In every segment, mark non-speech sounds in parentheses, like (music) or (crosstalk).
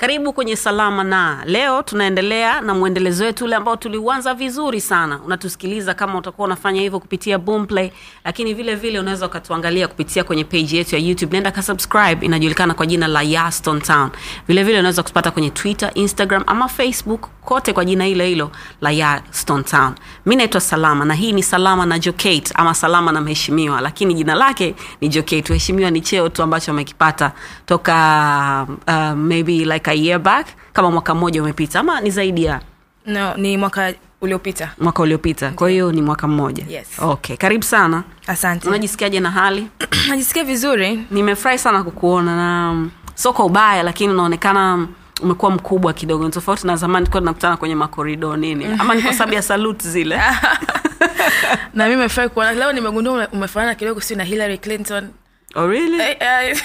karibu kwenye Salama na leo tunaendelea na mwendelezo wetu ule ambao tuliuanza vizuri sana. Unatusikiliza kama utakuwa unafanya hivyo kupitia Boomplay, lakini vile vile unaweza ukatuangalia kupitia kwenye page yetu ya YouTube. Nenda ka subscribe, inajulikana kwa jina la Yaston Town. Vile vile unaweza kutupata kwenye Twitter, Instagram ama Facebook, kote kwa jina hilo hilo la Yaston Town. Mi naitwa Salama na hii ni Salama na Jokate ama Salama na Mheshimiwa, lakini jina lake ni Jokate. Mheshimiwa ni cheo tu ambacho amekipata toka uh, maybe like a year back, kama mwaka mmoja umepita ama ni zaidi ya no ni mwaka uliopita mwaka uliopita. Kwa hiyo ni mwaka mmoja. Yes. Okay, karibu sana. asante Unajisikiaje na hali? (clears throat) najisikia vizuri Nimefurahi sana kukuona na mm, sio kwa ubaya, lakini unaonekana mm, umekuwa mkubwa kidogo, ni tofauti na zamani tulikuwa tunakutana kwenye makorido nini, ama ni kwa sababu ya salut zile? (laughs) na mi mefurahi kuona leo nimegundua umefanana kidogo sio na hillary clinton Oh, really? (laughs)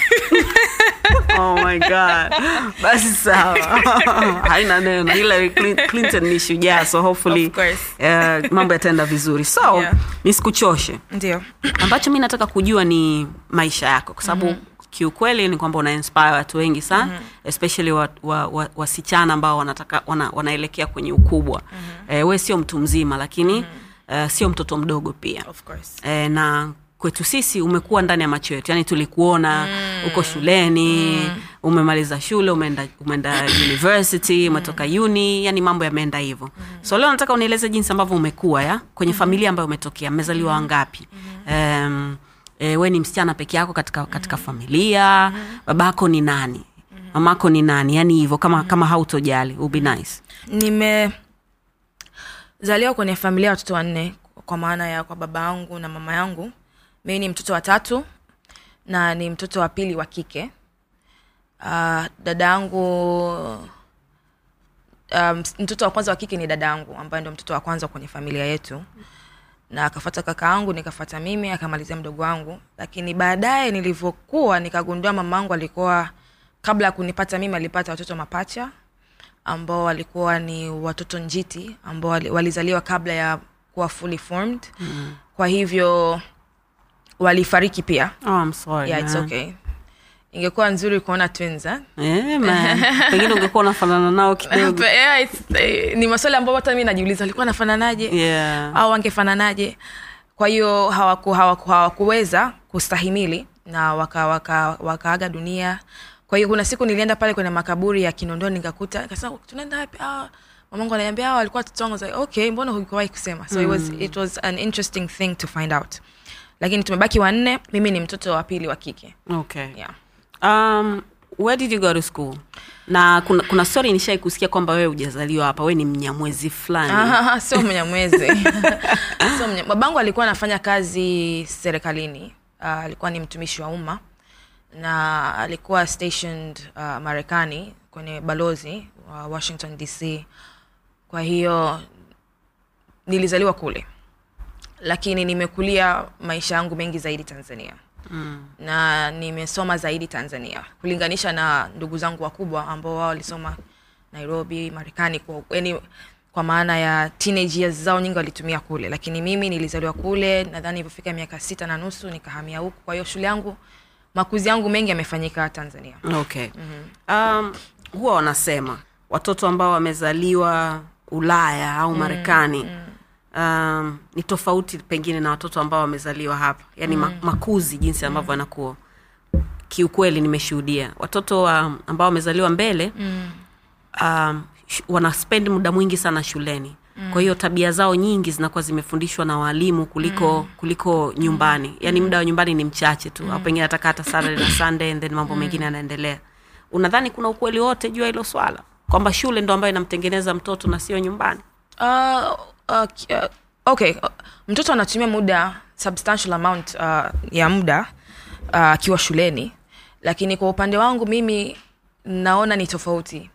Oh my god. Basi sawa. (laughs) Haina neno. Hillary Clinton ni shujaa so hopefully Of course. uh, mambo yataenda vizuri. So, Yeah. nisikuchoshe. ndio Ambacho mi nataka kujua ni maisha yako kwa sababu mm-hmm kiukweli ni kwamba una inspire watu wengi sana mm-hmm. especially wasichana wa, wa, wa ambao wanataka wana, wanaelekea kwenye ukubwa mm-hmm. e, we sio mtu mzima lakini mm-hmm. uh, sio mtoto mdogo pia of course e, na kwetu sisi umekuwa ndani ya macho yetu. Yani tulikuona mm. uko shuleni mm. umemaliza shule umeenda umeenda (coughs) university umetoka uni yani mambo yameenda hivyo. Mm. so leo nataka unieleze jinsi ambavyo umekuwa ya? Kwenye mm. familia ambayo umetokea mmezaliwa wangapi? Mm. um, e, we ni msichana peke yako katika, katika familia mm. babako ni nani? Mamako ni nani? Yani hivyo kama, kama hautojali be nice. Nimezaliwa kwenye familia ya watoto wanne kwa maana ya kwa baba yangu na mama yangu mimi ni mtoto wa tatu na ni mtoto wa pili wa kike. Uh, dada yangu um, mtoto wa kwanza wa kike ni dada yangu ambaye ndio mtoto wa kwanza kwenye familia yetu. Na akafata kaka yangu nikafata mimi akamalizia mdogo wangu. Lakini baadaye nilivyokuwa nikagundua mama yangu alikuwa kabla ya kunipata mimi alipata watoto mapacha ambao walikuwa ni watoto njiti ambao walizaliwa kabla ya kuwa fully formed. Mm. kwa hivyo walifariki pia. Oh, I'm sorry, yeah, it's okay. Ingekuwa nzuri kuona twins eh? Eh, pengine ungekuwa unafanana nao kidogo. (laughs) Yeah, it's, eh, ni maswali ambayo hata mi najiuliza walikuwa anafananaje yeah. au wangefananaje? Kwa hiyo hawaku, hawaku, hawakuweza kustahimili na wakaaga waka, waka dunia. Kwa hiyo kuna siku nilienda pale kwenye makaburi ya kinondoni nikakuta nikasema tunaenda wapi? Ah, mamangu ananiambia "Ah, walikuwa watoto wangu. Okay mbona hukuwahi kusema? So it, was, it was an interesting thing to find out lakini tumebaki wanne mimi ni mtoto wa pili wa kike. Okay. Yeah. um, where did you go to school? Na kuna, kuna story nishai kusikia kwamba wewe hujazaliwa hapa wewe ni mnyamwezi fulani. Sio mnyamwezi. (laughs) So mnya... babangu alikuwa anafanya kazi serikalini. Uh, alikuwa ni mtumishi wa umma na alikuwa stationed uh, marekani kwenye balozi wa washington dc kwa hiyo nilizaliwa kule lakini nimekulia maisha yangu mengi zaidi tanzania. Mm. na nimesoma zaidi tanzania. Kulinganisha na ndugu zangu wakubwa ambao wao walisoma nairobi marekani kwa, yani, kwa maana ya teenage years zao nyingi walitumia kule. Lakini mimi nilizaliwa kule nadhani ilivyofika miaka sita na nusu nikahamia huku. Kwa hiyo shule yangu makuzi yangu mengi yamefanyika tanzania. Okay. Um, huwa wanasema watoto ambao wamezaliwa ulaya au marekani um, ni tofauti pengine na watoto ambao wamezaliwa hapa yaani mm. makuzi jinsi ambavyo anakuwa kiukweli nimeshuhudia watoto um, ambao wamezaliwa mbele mm. um, wanaspendi muda mwingi sana shuleni mm. kwa hiyo tabia zao nyingi zinakuwa zimefundishwa na waalimu kuliko mm. kuliko nyumbani yaani muda wa nyumbani ni mchache tu mm. au pengine ataka hata Saturday na Sunday and then mambo mm. mengine yanaendelea unadhani kuna ukweli wote juu ya hilo swala kwamba shule ndo ambayo inamtengeneza mtoto na sio nyumbani uh, uh, uh, okay uh, mtoto anatumia muda substantial amount uh, ya muda uh, akiwa shuleni. Lakini kwa upande wangu mimi naona ni tofauti.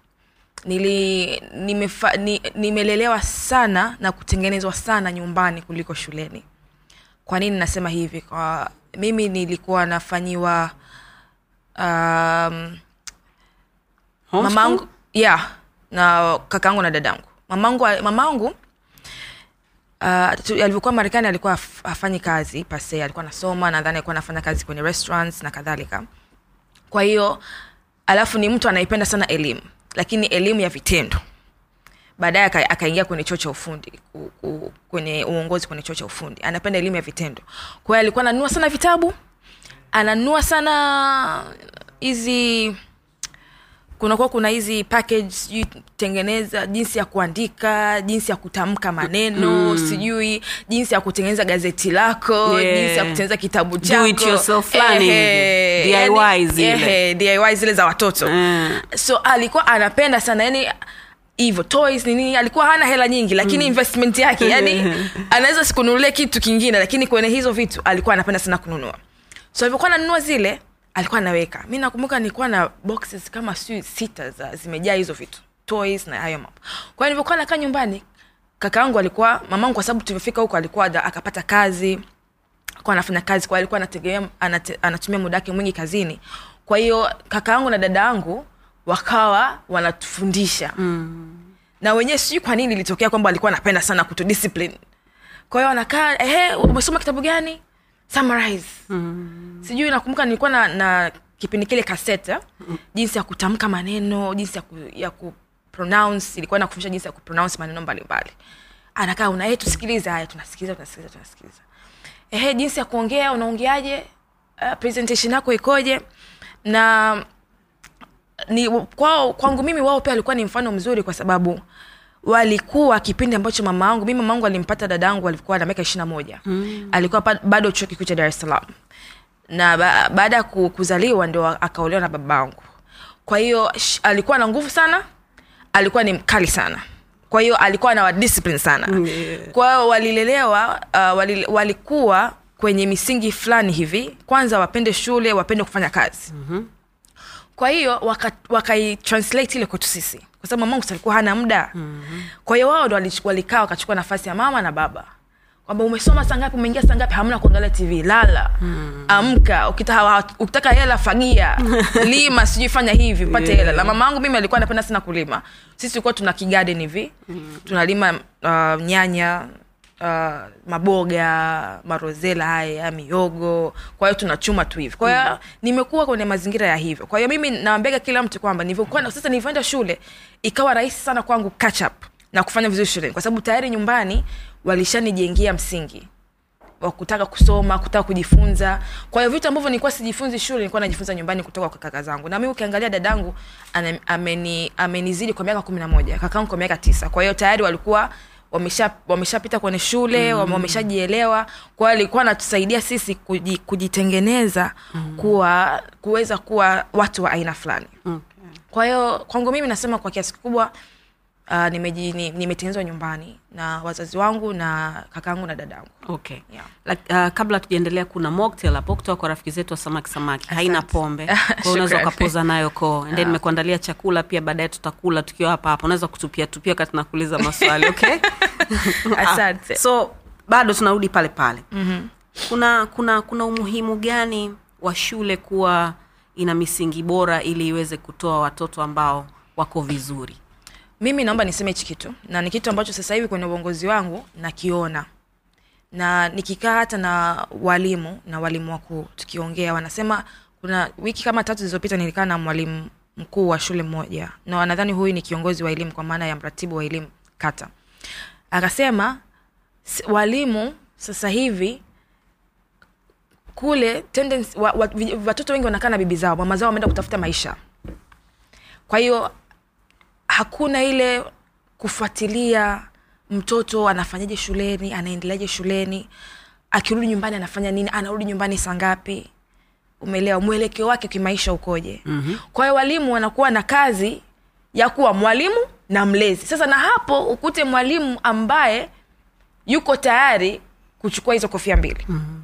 Nili nimefa, ni, nimelelewa sana na kutengenezwa sana nyumbani kuliko shuleni. Kwa nini nasema hivi? Kwa mimi nilikuwa nafanyiwa um, mamangu yeah na kakangu na dadangu. Mamangu mamangu uh, alivyokuwa marekani alikuwa hafanyi afanyi kazi pase alikuwa anasoma nadhani alikuwa anafanya kazi kwenye restaurants na kadhalika. Kwa hiyo alafu ni mtu anaipenda sana elimu lakini elimu ya vitendo. Baadaye akaingia kwenye chuo cha ufundi kwenye uongozi kwenye chuo cha ufundi. Anapenda elimu ya vitendo. Kwa hiyo alikuwa ananunua sana vitabu ananunua sana hizi kunakuwa kuna hizi package sijui tengeneza jinsi ya kuandika jinsi ya kutamka maneno mm. sijui jinsi ya kutengeneza gazeti lako Yeah. jinsi ya kutengeneza kitabu Do chako it yourself fulani Ehe, hivi. yani- DIY zile. za watoto Mm. so alikuwa anapenda sana yani hivyo toys nini alikuwa hana hela nyingi lakini investment yake yani (laughs) anaweza sikununulia kitu kingine lakini kwenye hizo vitu alikuwa anapenda sana kununua so alivyokuwa ananunua zile alikuwa anaweka. Mi nakumbuka nilikuwa na boxes kama si sita za zimejaa hizo vitu. Toys na hayo mambo. Kwa hiyo nilivyokuwa nakaa nyumbani kaka yangu alikuwa mamangu kwa sababu tulivyofika huko alikuwa da, akapata kazi alikuwa anafanya kazi kwa alikuwa anategemea anate, anatumia muda wake mwingi kazini. Kwa hiyo kaka yangu na dada yangu wakawa wanatufundisha. Mm. na wenyewe sijui kwa nini ilitokea kwamba alikuwa anapenda sana kutudiscipline. Kwa hiyo wanakaa ehe umesoma kitabu gani summarize. Mm. sijui nakumbuka nilikuwa na, na kipindi kile kaseta jinsi ya kutamka maneno jinsi ya ku, ya kupronounce ilikuwa nakufundisha jinsi ya kupronounce maneno mbalimbali. Anakaa unaye tusikilize haya tunasikiliza tunasikiliza tunasikiliza. Ehe jinsi ya kuongea unaongeaje? Uh, presentation yako ikoje? Na ni kwao kwangu mimi wao pia alikuwa ni mfano mzuri kwa sababu walikuwa kipindi ambacho mama yangu mi mama yangu alimpata dada yangu alikuwa na miaka ishirina moja. Mm. alikuwa bado chuo kikuu cha dar es salaam. Na ba, baada ya kuzaliwa ndio akaolewa na baba angu kwa hiyo alikuwa na nguvu sana alikuwa ni mkali sana. Kwa hiyo alikuwa na wadiscipline sana. Yeah. kwa hiyo walilelewa uh, wali, walikuwa kwenye misingi fulani hivi. Kwanza wapende shule wapende kufanya kazi. Mm-hmm. Kwa hiyo waka- ile kwetu sisi kwa sababu mamangu alikuwa hana muda mm-hmm. kwa hiyo wao ndo walikaa wakachukua nafasi ya mama na baba kwamba umesoma sangapi umeingia sangapi hamna kuangalia tv lala mm. amka ukitaka, ukitaka hela fagia (laughs) lima sijui fanya hivi upate Yeah. hela na mama angu mimi alikuwa anapenda sana kulima sisi tulikuwa tuna kigarden hivi mm. tunalima uh, nyanya uh, maboga marozela haya miogo kwa hiyo tunachuma tu hivi. Kwahiyo mm. nimekuwa kwenye mazingira ya hivyo. Kwa hiyo mimi nawambega kila mtu kwamba nilivyokuwa sasa nilivyoenda shule ikawa rahisi sana kwangu catch up na kufanya vizuri shuleni. Kwa sababu tayari nyumbani walishanijengea msingi wa kutaka kusoma kutaka kujifunza. Kwa hiyo vitu ambavyo nilikuwa sijifunzi shule nilikuwa najifunza nyumbani kutoka kwa kaka zangu. Na mimi ukiangalia dadangu ameni, amenizidi kwa miaka kumi na moja kakangu kwa miaka tisa. Kwa hiyo tayari walikuwa wamesha wameshapita kwenye shule mm. wameshajielewa kwao alikuwa anatusaidia sisi kuji, kujitengeneza mm. kuwa kuweza kuwa watu wa aina fulani Okay. kwa hiyo kwangu mimi nasema kwa kiasi kikubwa uh, nimetengenezwa nyumbani na wazazi wangu na kakangu na dadangu. Okay. Yeah. Like, uh, kabla tujaendelea kuna mocktail hapo kutoka kwa rafiki zetu wa samaki samaki. Haina pombe. (laughs) Kwao unaweza ukapoza nayo koo. And then nimekuandalia chakula pia baadaye tutakula tukiwa hapa hapa. Unaweza kutupia tupia wakati nakuuliza maswali okay? (laughs) Asante. Ah, so bado tunarudi pale pale. Mm-hmm. kuna kuna kuna umuhimu gani wa shule kuwa ina misingi bora ili iweze kutoa watoto ambao wako vizuri mimi naomba niseme hichi kitu na ni kitu ambacho sasa hivi kwenye uongozi wangu nakiona. Na nikikaa hata na walimu na walimu wakuu tukiongea wanasema kuna wiki kama tatu zilizopita nilikaa na mwalimu mkuu wa shule moja. Na nadhani huyu ni kiongozi wa elimu kwa maana ya mratibu wa elimu kata. Akasema walimu sasa hivi kule tendency, wa, wa, watoto wengi wanakaa na bibi zao mama zao wameenda kutafuta maisha. Kwa hiyo hakuna ile kufuatilia mtoto anafanyaje shuleni anaendeleaje shuleni akirudi nyumbani anafanya nini anarudi nyumbani saa ngapi? Umeelewa? Mwelekeo wake kimaisha ukoje? Mm-hmm. kwa hiyo walimu wanakuwa na kazi ya kuwa mwalimu na mlezi. Sasa na hapo ukute mwalimu ambaye yuko tayari kuchukua hizo kofia mbili. Mm-hmm.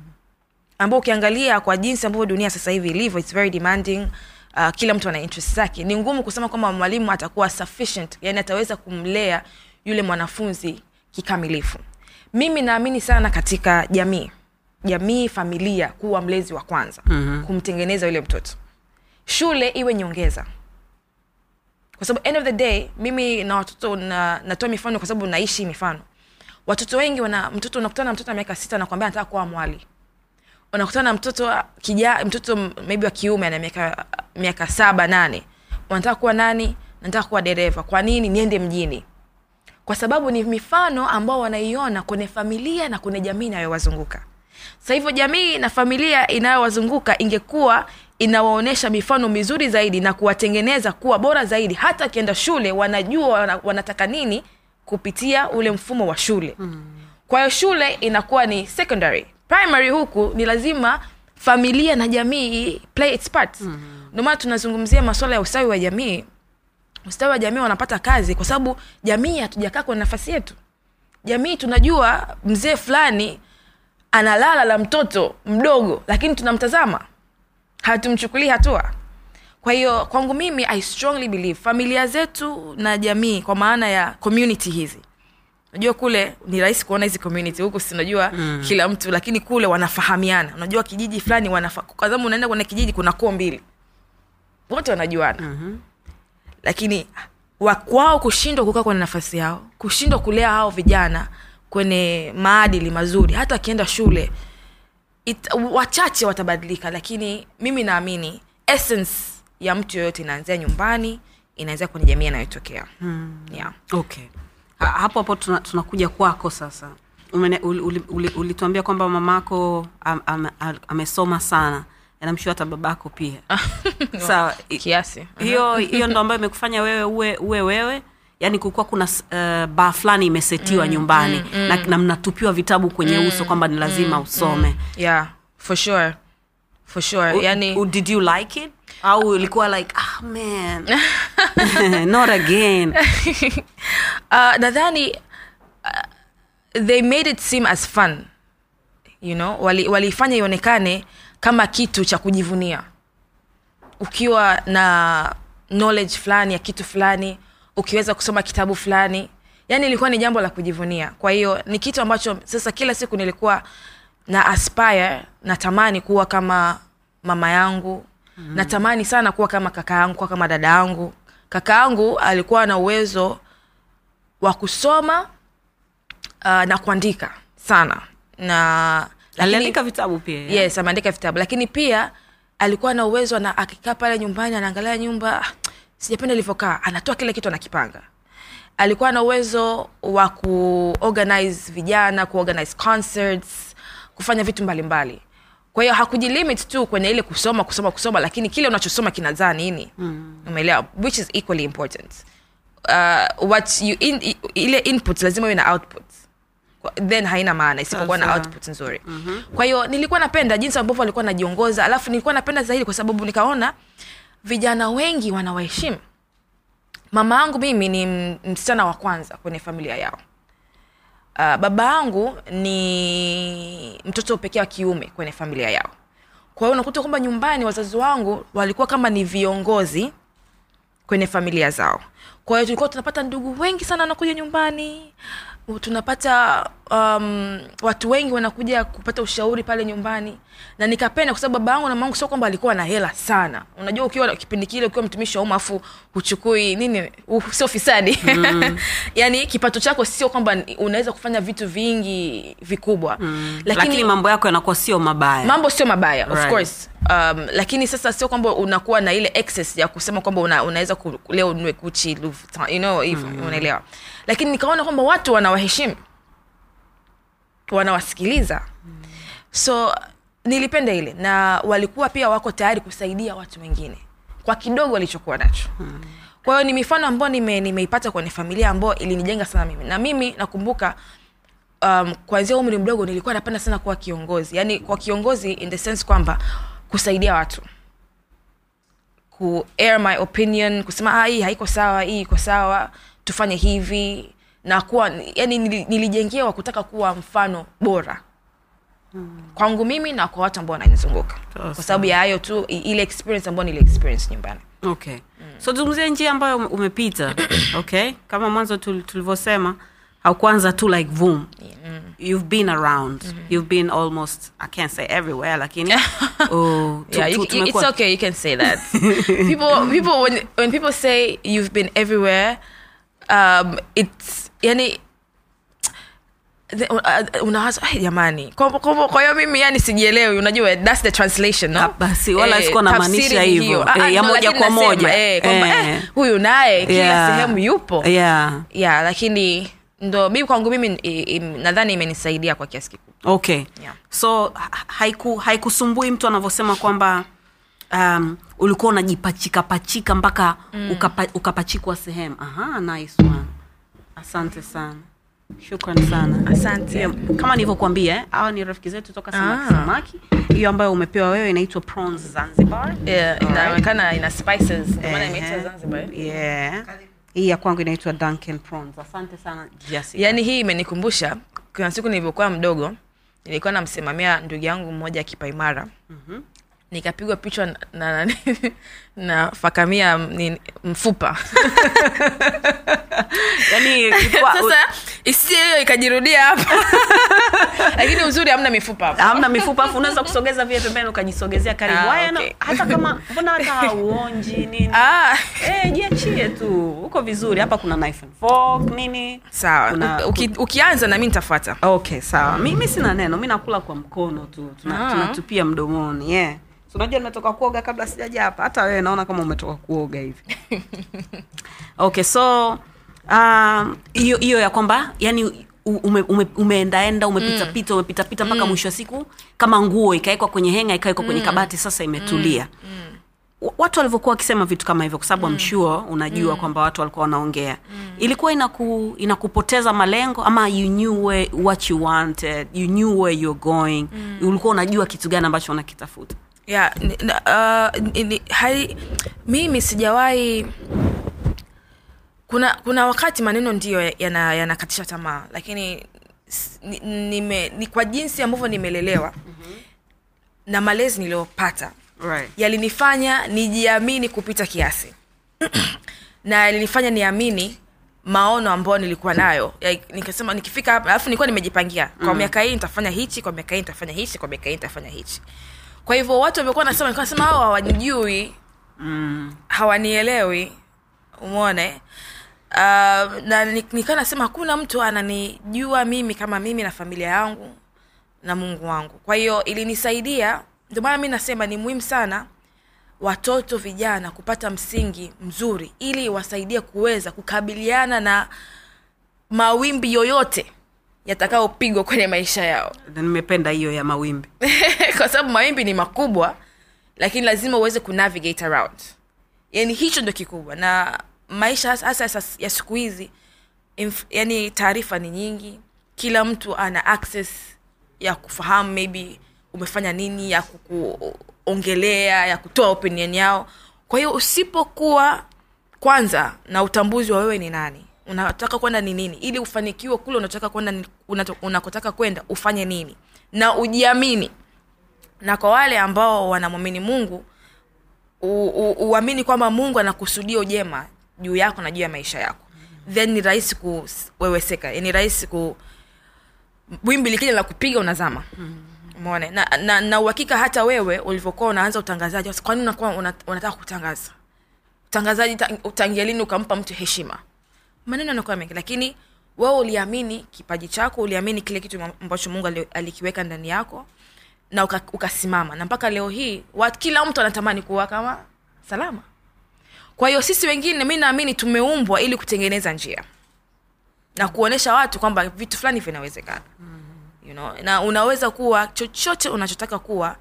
ambao ukiangalia kwa jinsi ambavyo dunia sasa hivi ilivyo its very demanding uh, kila mtu ana interest zake. Ni ngumu kusema kwamba mwalimu atakuwa sufficient yani ataweza kumlea yule mwanafunzi kikamilifu. Mimi naamini sana katika jamii jamii familia kuwa mlezi wa kwanza mm-hmm. kumtengeneza yule mtoto. Shule iwe nyongeza. Kwa sababu end of the day mimi na watoto na, natoa mifano kwa sababu naishi mifano. Watoto wengi wana mtoto unakutana na mtoto wa miaka sita nakwambia anataka kuwa mwali unakutana na mtoto kija mtoto maybe wa kiume ana miaka miaka saba nane. Unataka kuwa nani? Nataka kuwa dereva. Kwa nini? Niende mjini. Kwa sababu ni mifano ambao wanaiona kwenye familia na kwenye jamii inayowazunguka. Sa hivyo jamii na familia inayowazunguka ingekuwa inawaonyesha mifano mizuri zaidi na kuwatengeneza kuwa bora zaidi hata akienda shule wanajua wana, wanataka nini kupitia ule mfumo wa shule. Mm. kwa hiyo shule inakuwa ni secondary primary huku ni lazima familia na jamii play its part. Mm. ndio maana tunazungumzia masuala ya ustawi wa jamii. Ustawi wa jamii wanapata kazi kwa sababu jamii hatujakaa kwenye nafasi yetu. Jamii tunajua mzee fulani analala la mtoto mdogo lakini tunamtazama. Hatumchukulii hatua. Kwa hiyo kwangu mimi i strongly believe familia zetu na jamii kwa maana ya community hizi unajua kule ni rahisi kuona hizi community huku sinajua mm. kila mtu lakini kule wanafahamiana unajua kijiji fulani wanafa unaenda kwenye kijiji kuna koo mbili wote wanajuana mm-hmm. lakini wakwao kushindwa kukaa kwenye nafasi yao kushindwa kulea hao vijana kwenye maadili mazuri hata wakienda shule it, wachache watabadilika lakini mimi naamini essence ya mtu yoyote inaanzia nyumbani inaanzia kwenye jamii anayotokea hmm. yeah. okay ha, hapo hapo tuna- tunakuja kwako sasa. Ulituambia kwamba mamako am, am, am, amesoma sana. Namshua hata babako pia. (laughs) Sawa (laughs) kiasi. Hiyo hiyo ndo ambayo imekufanya wewe uwe uwe wewe. Yaani kukuwa kuna uh, baa fulani imesetiwa mm, nyumbani mm, mm. na, na mnatupiwa vitabu kwenye uso kwamba ni lazima usome. Yeah for sure for sure o, yani o, did you like it? Au ilikuwa like ah man. (laughs) Not again. (laughs) Uh, nadhani uh, they made it seem as fun you know? Wali- waliifanya ionekane kama kitu cha kujivunia. Ukiwa na knowledge fulani ya kitu fulani ukiweza kusoma kitabu fulani yani ilikuwa ni jambo la kujivunia. Kwa hiyo ni kitu ambacho sasa kila siku nilikuwa na aspire natamani kuwa kama mama yangu. Mm-hmm. natamani sana kuwa kama kaka yangu kuwa kama dada yangu. Kaka yangu alikuwa na uwezo wa kusoma uh, na kuandika sana. Na aliandika vitabu pia ya? yes ameandika vitabu. Lakini pia alikuwa na uwezo na akikaa pale nyumbani anaangalia nyumba "Ah, sijapenda ilivyokaa anatoa kile kitu anakipanga. Alikuwa na uwezo wa kuorganize vijana kuorganize concerts kufanya vitu mbalimbali. Mbali. kwa hiyo hakujilimit tu kwenye ile kusoma kusoma kusoma lakini kile unachosoma kinazaa nini? Mm. umeelewa? Which is equally important. Uh, what you in, ile input lazima iwe na output then haina maana isipokuwa na output nzuri. Mm-hmm. kwa hiyo nilikuwa napenda jinsi ambavyo alikuwa anajiongoza alafu nilikuwa napenda zaidi kwa sababu nikaona vijana wengi wanawaheshimu. Mama yangu mimi ni msichana wa kwanza kwenye familia yao uh, baba yangu ni mtoto pekee wa kiume kwenye familia yao. Kwa hiyo unakuta kwamba nyumbani wazazi wangu walikuwa kama ni viongozi kwenye familia zao. Kwa hiyo tulikuwa tunapata ndugu wengi sana wanakuja nyumbani. Tunapata um, watu wengi wanakuja kupata ushauri pale nyumbani. Na nikapenda kwa sababu baba yangu na mamangu sio kwamba alikuwa na hela sana. Unajua ukiwa kipindi kile ukiwa mtumishi wa umma afu huchukui nini uh, sio fisadi. Mm. (laughs) yaani kipato chako sio kwamba unaweza kufanya vitu vingi vikubwa. Mm. lakini, lakini mambo yako yanakuwa sio mabaya. mambo sio mabaya of course. Um, lakini sasa sio kwamba unakuwa na ile excess ya kusema kwamba una, unaweza ku, leo unue kuchi you know mm. unaelewa. Lakini nikaona kwamba watu wanawaheshimu wanawasikiliza. So nilipenda ile na walikuwa pia wako tayari kusaidia watu wengine kwa kidogo walichokuwa nacho. Mm. kwa hiyo ni mifano ambayo nime, nimeipata kwenye familia ambayo ilinijenga sana mimi. Na mimi nakumbuka um, kwanzia umri mdogo nilikuwa napenda sana kuwa kiongozi. Yaani kwa kiongozi in the sense kwamba kusaidia watu. Ku air my opinion kusema ah, hii haiko sawa hii iko sawa tufanye hivi na kuwa yani nilijengewa kutaka kuwa mfano bora. Kwangu mimi na kwa watu ambao wananizunguka. Kwa sababu ya hayo tu ile experience ambayo nili experience nyumbani. Okay. So tuzungumzie njia ambayo umepita (coughs) okay? Kama mwanzo tul- tulivyosema haukuanza tu like boom you've been around. You've been almost i can't say everywhere lakini (laughs) oh, tu- yeah, tu- you, it's okay. You can say that. (laughs) people, people, when when people say you've been everywhere, um, it's yani uh, unawaza "Ai, jamani kwa kwa- kwa hiyo mimi yani sijielewi unajua that's the translation no? Basi, wala sikuwa namaanisha tafsiri hivyo. Ah, Eh, ya moja kwa moja. eh, Eh. eh, huyu naye kila Yeah. sehemu yupo yeah yeah lakini ndo mi kwangu mimi nadhani imenisaidia kwa kiasi kikubwa okay Yeah. so haiku haikusumbui mtu anavyosema kwamba um, ulikuwa unajipachikapachika mpaka mm. ukapa, ukapachikwa sehemu aha nice one asante sana shukran sana Asante. Yeah. kama nilivyokuambia eh, hawa ni rafiki zetu toka samaki Ah. samaki hiyo ambayo umepewa wewe inaitwa prawns zanzibar yeah, inaonekana ina spices ndio maana imeitwa Zanzibar yeah. hii ya kwangu inaitwa duncan prawns asante sana Jessica. yaani hii imenikumbusha kuna siku nilivyokuwa mdogo nilikuwa namsimamia ndugu yangu mmoja akipaimara mm-hmm. nikapigwa pichwa na, na, (laughs) na, fakamia ni, mfupa. (laughs) Yani, ilikuwa- (laughs) sasa isije hiyo ikajirudia hapa (laughs) lakini uzuri hamna mifupa hapa hamna mifupa afu unaweza kusogeza vile pembeni ukajisogezea karibu. Ah, Haya, na- okay. hata kama mbona hata uonji nini? Ah, Eh, jiachie tu. Uko vizuri. Hapa kuna knife and fork nini? Sawa. Kuna- Uki, ukianza na mi nitafuata. Okay sawa. Mimi sina neno. Mi nakula kwa mkono tu. Tuna- Ah. tuna mdomoni yeah. Unajua nimetoka kuoga kabla sijaja hapa. Hata wewe naona kama umetoka kuoga hivi. (laughs) Okay so um, hiyo hiyo ya kwamba yani ume, ume, umeendaenda umepitapita umepitapita mpaka mwisho wa siku kama nguo ikawekwa kwenye henga ikawekwa kwenye kabati sasa imetulia. Wa- watu walivyokuwa wakisema vitu kama hivyo kwa sababu mm. sure unajua kwamba watu walikuwa wanaongea. Ilikuwa inaku, inakupoteza malengo ama you knew where, what you wanted you knew where you're going. Ulikuwa unajua kitu gani ambacho unakitafuta yeah, ni- uh, hai, mimi sijawahi kuna kuna wakati maneno ndiyo yanakatisha yana tamaa lakini nime, ni kwa jinsi ambavyo nimelelewa mm-hmm. na malezi niliyopata right. yalinifanya nijiamini kupita kiasi (clears throat) na yalinifanya niamini maono ambayo nilikuwa nayo ya, nikasema nikifika hapa alafu nilikuwa nimejipangia kwa mm. miaka hii nitafanya hichi kwa miaka hii nitafanya hichi kwa miaka hii nitafanya hichi kwa hivyo watu wamekuwa nasema nasema hao hawanijui mm. hawanielewi. Umone uh, na nikaa nasema hakuna mtu ananijua mimi kama mimi na familia yangu na mungu wangu. Kwa hiyo ilinisaidia ndio maana mi nasema ni muhimu sana watoto vijana kupata msingi mzuri ili wasaidie kuweza kukabiliana na mawimbi yoyote yatakayopigwa kwenye maisha yao. (laughs) Nimependa hiyo ya mawimbi. Kwa sababu mawimbi ni makubwa lakini lazima uweze kunavigate around. Yani hicho ndo kikubwa. Na maisha hasa hasa ya siku hizi yani taarifa ni nyingi. Kila mtu ana access ya kufahamu maybe umefanya nini ya kukuongelea ya kutoa opinion yao. Kwa hiyo usipokuwa kwanza na utambuzi wa wewe ni nani unataka kwenda ni nini? Ili ufanikiwe kule unataka kwenda unakotaka kwenda ufanye nini? Na ujiamini. Na kwa wale ambao wanamwamini mungu uamini kwamba mungu anakusudia ujema juu yako na juu ya maisha yako. Then ni rahisi kuweweseka. Ni rahisi ku wimbi likija la kupiga unazama. Mone na, na, na uhakika hata wewe ulivyokuwa unaanza utangazaji kwani unakuwa unataka kutangaza? Utangazaji ta- utangia lini ukampa mtu heshima maneno yanakuwa mengi lakini wewe uliamini kipaji chako uliamini kile kitu ambacho mungu alikiweka ndani yako na uka- ukasimama na mpaka leo hii wat, kila mtu anatamani kuwa kama salama kwa hiyo sisi wengine mi naamini tumeumbwa ili kutengeneza njia na kuonyesha watu kwamba vitu fulani vinawezekana you know? na unaweza kuwa chochote unachotaka kuwa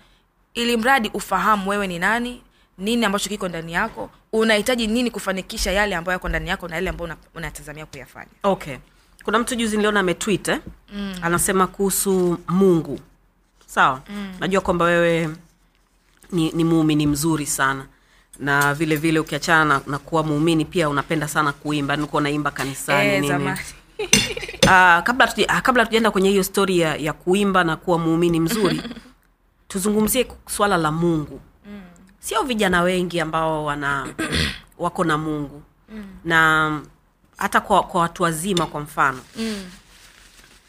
ili mradi ufahamu wewe ni nani nini ambacho kiko ndani yako unahitaji nini kufanikisha yale ambayo yako ndani yako na yale ambayo una- unatazamia kuyafanya okay kuna mtu juzi niliona ametwit eh? mm. anasema kuhusu mungu sawa mm. najua kwamba wewe ni, ni muumini mzuri sana na vile vile ukiachana na, na kuwa muumini pia unapenda sana kuimba nikuwa unaimba kanisani e, nini. (laughs) Ah, kabla tuja- ah, kabla tujaenda kwenye hiyo stori ya, ya kuimba na kuwa muumini mzuri (laughs) tuzungumzie swala la mungu sio vijana wengi ambao wana (clears throat) wako na mungu. Na hata kwa, kwa watu wazima kwa mfano. Mm.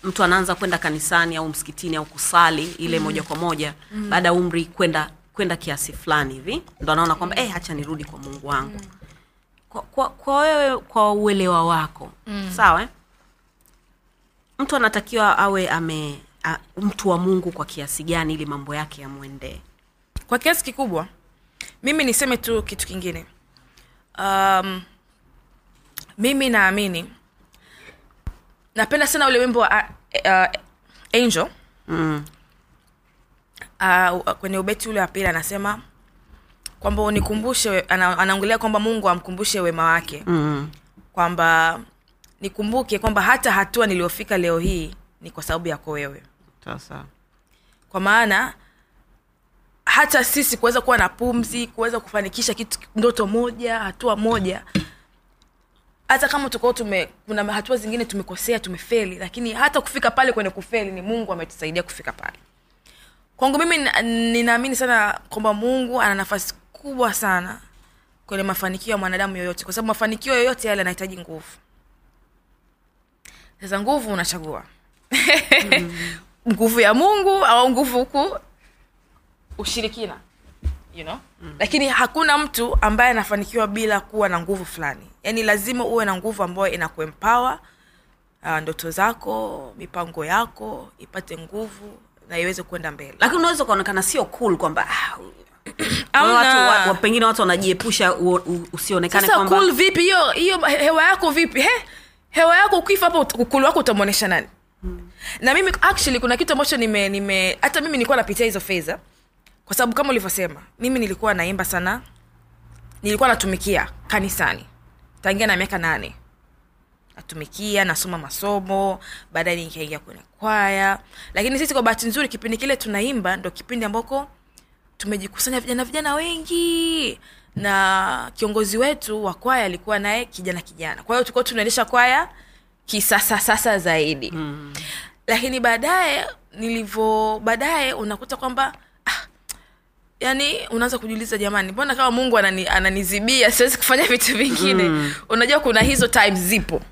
mtu anaanza kwenda kanisani au msikitini au kusali ile moja kwa moja baada ya umri kwenda kwenda kiasi fulani hivi ndo anaona kwamba eh, hacha nirudi kwa mungu wangu. Kwa, kwa, kwa wewe kwa uelewa wako sawa? Eh? mtu anatakiwa awe ame a, mtu wa mungu kwa kiasi gani ili mambo yake yamwendee? Kwa kiasi kikubwa mimi niseme tu kitu kingine. Um, mimi naamini napenda sana ule wimbo wa uh, angel. Mm. uh, kwenye ubeti ule wa pili anasema kwamba unikumbushe ana, anaongelea kwamba mungu amkumbushe wema wake. Mm. kwamba nikumbuke kwamba hata hatua niliyofika leo hii ni kwa sababu yako wewe. Kwa maana hata sisi kuweza kuwa na pumzi kuweza kufanikisha kitu ndoto moja hatua moja. Hata kama tukao tume kuna hatua zingine tumekosea tumefeli lakini hata kufika pale kwenye kufeli ni mungu ametusaidia kufika pale. Kwangu mimi ninaamini sana kwamba mungu ana nafasi kubwa sana kwenye mafanikio ya mwanadamu yoyote kwa sababu mafanikio yoyote yale yanahitaji nguvu. Sasa nguvu unachagua. (laughs) Nguvu ya mungu au nguvu huku ushirikina you know? mm. lakini hakuna mtu ambaye anafanikiwa bila kuwa na nguvu fulani. Yaani lazima uwe na nguvu ambayo inakuempower uh, ndoto zako mipango yako ipate nguvu na iweze kwenda mbele. Lakini unaweza ukaonekana sio cool kwamba ah, watu, wa, wa, pengine watu wanajiepusha usionekane kwamba cool vipi? Hiyo hiyo hewa yako vipi? He? Hewa yako ukifa hapo ukulu wako utamwonyesha nani? Na mimi actually kuna kitu ambacho nime nime hata mimi nilikuwa napitia hizo fedha kwa sababu kama ulivyosema mimi nilikuwa naimba sana nilikuwa natumikia kanisani. Tangia na miaka nane. Natumikia nasoma masomo baadaye nikaingia kwenye kwaya. Lakini sisi kwa bahati nzuri kipindi kile tunaimba ndo kipindi ambako tumejikusanya vijana vijana wengi. Na kiongozi wetu wa kwaya alikuwa naye kijana kijana. Kwa hiyo tulikuwa tunaendesha kwaya kisasasasa zaidi. Mm. lakini baadaye nilivyo baadaye unakuta kwamba yani unaanza kujiuliza jamani mbona kama mungu anani, ananizibia siwezi kufanya vitu vingine? Mm. unajua kuna hizo time zipo.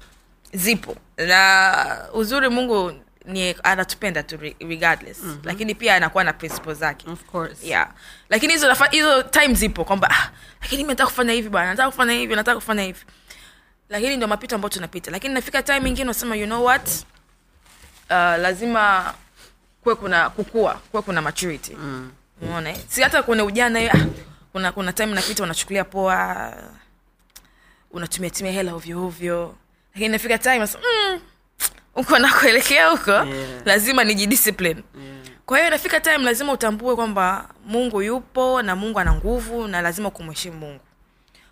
Zipo. Na uzuri mungu ni anatupenda tu regardless. Mm-hmm. lakini pia anakuwa na principle zake. Of course. yeah. Lakini hizo nafa- hizo time zipo kwamba ah, lakini mi nataka kufanya hivi bwana nataka kufanya hivi nataka kufanya hivi. Lakini ndio mapito ambayo tunapita. Lakini nafika time ingine unasema you know what? Uh, lazima kuwe kuna kukua kuwe kuna maturity. Mm. Umeona eh? si hata kwenye ujana hiyo, ah, kuna kuna time napita unachukulia poa unatumia tumia hela ovyo ovyo. Lakini nafika time unasema, mm, uko nakuelekea huko Yeah. lazima nijidiscipline. Kwa hiyo inafika time lazima utambue kwamba mungu yupo na mungu ana nguvu na lazima kumheshimu mungu.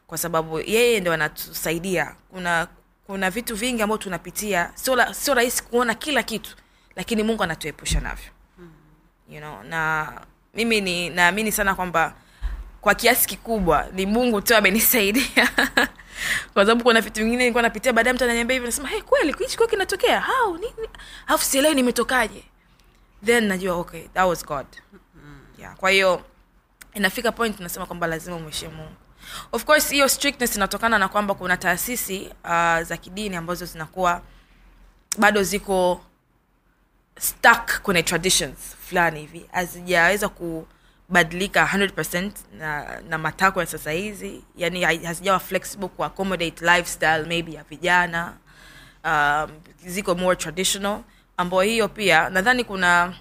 Kwa sababu yeye ndo anatusaidia. Kuna kuna vitu vingi ambavyo tunapitia sio sio rahisi kuona kila kitu lakini mungu anatuepusha navyo. You know na mimi ni naamini sana kwamba kwa kiasi kikubwa ni mungu tu amenisaidia. (laughs) Kwa sababu kuna vitu vingine nilikuwa napitia baadaye mtu ananiambia hivyo nasema hey, kweli hichi kwa kinatokea? How? Nini alafu sielewi nimetokaje. Then najua okay that was god. Yeah kwa hiyo inafika point tunasema kwamba lazima umheshimu mungu. Of course hiyo strictness inatokana na kwamba kuna taasisi uh, za kidini ambazo zinakuwa bado ziko stuck kwenye traditions fulani hivi. Hazijaweza kubadilika 100 na, na matakwa ya sasa hizi. Yani hazijawa flexible ku accommodate lifestyle maybe ya vijana. Um, ziko more traditional. Ambayo hiyo pia nadhani kuna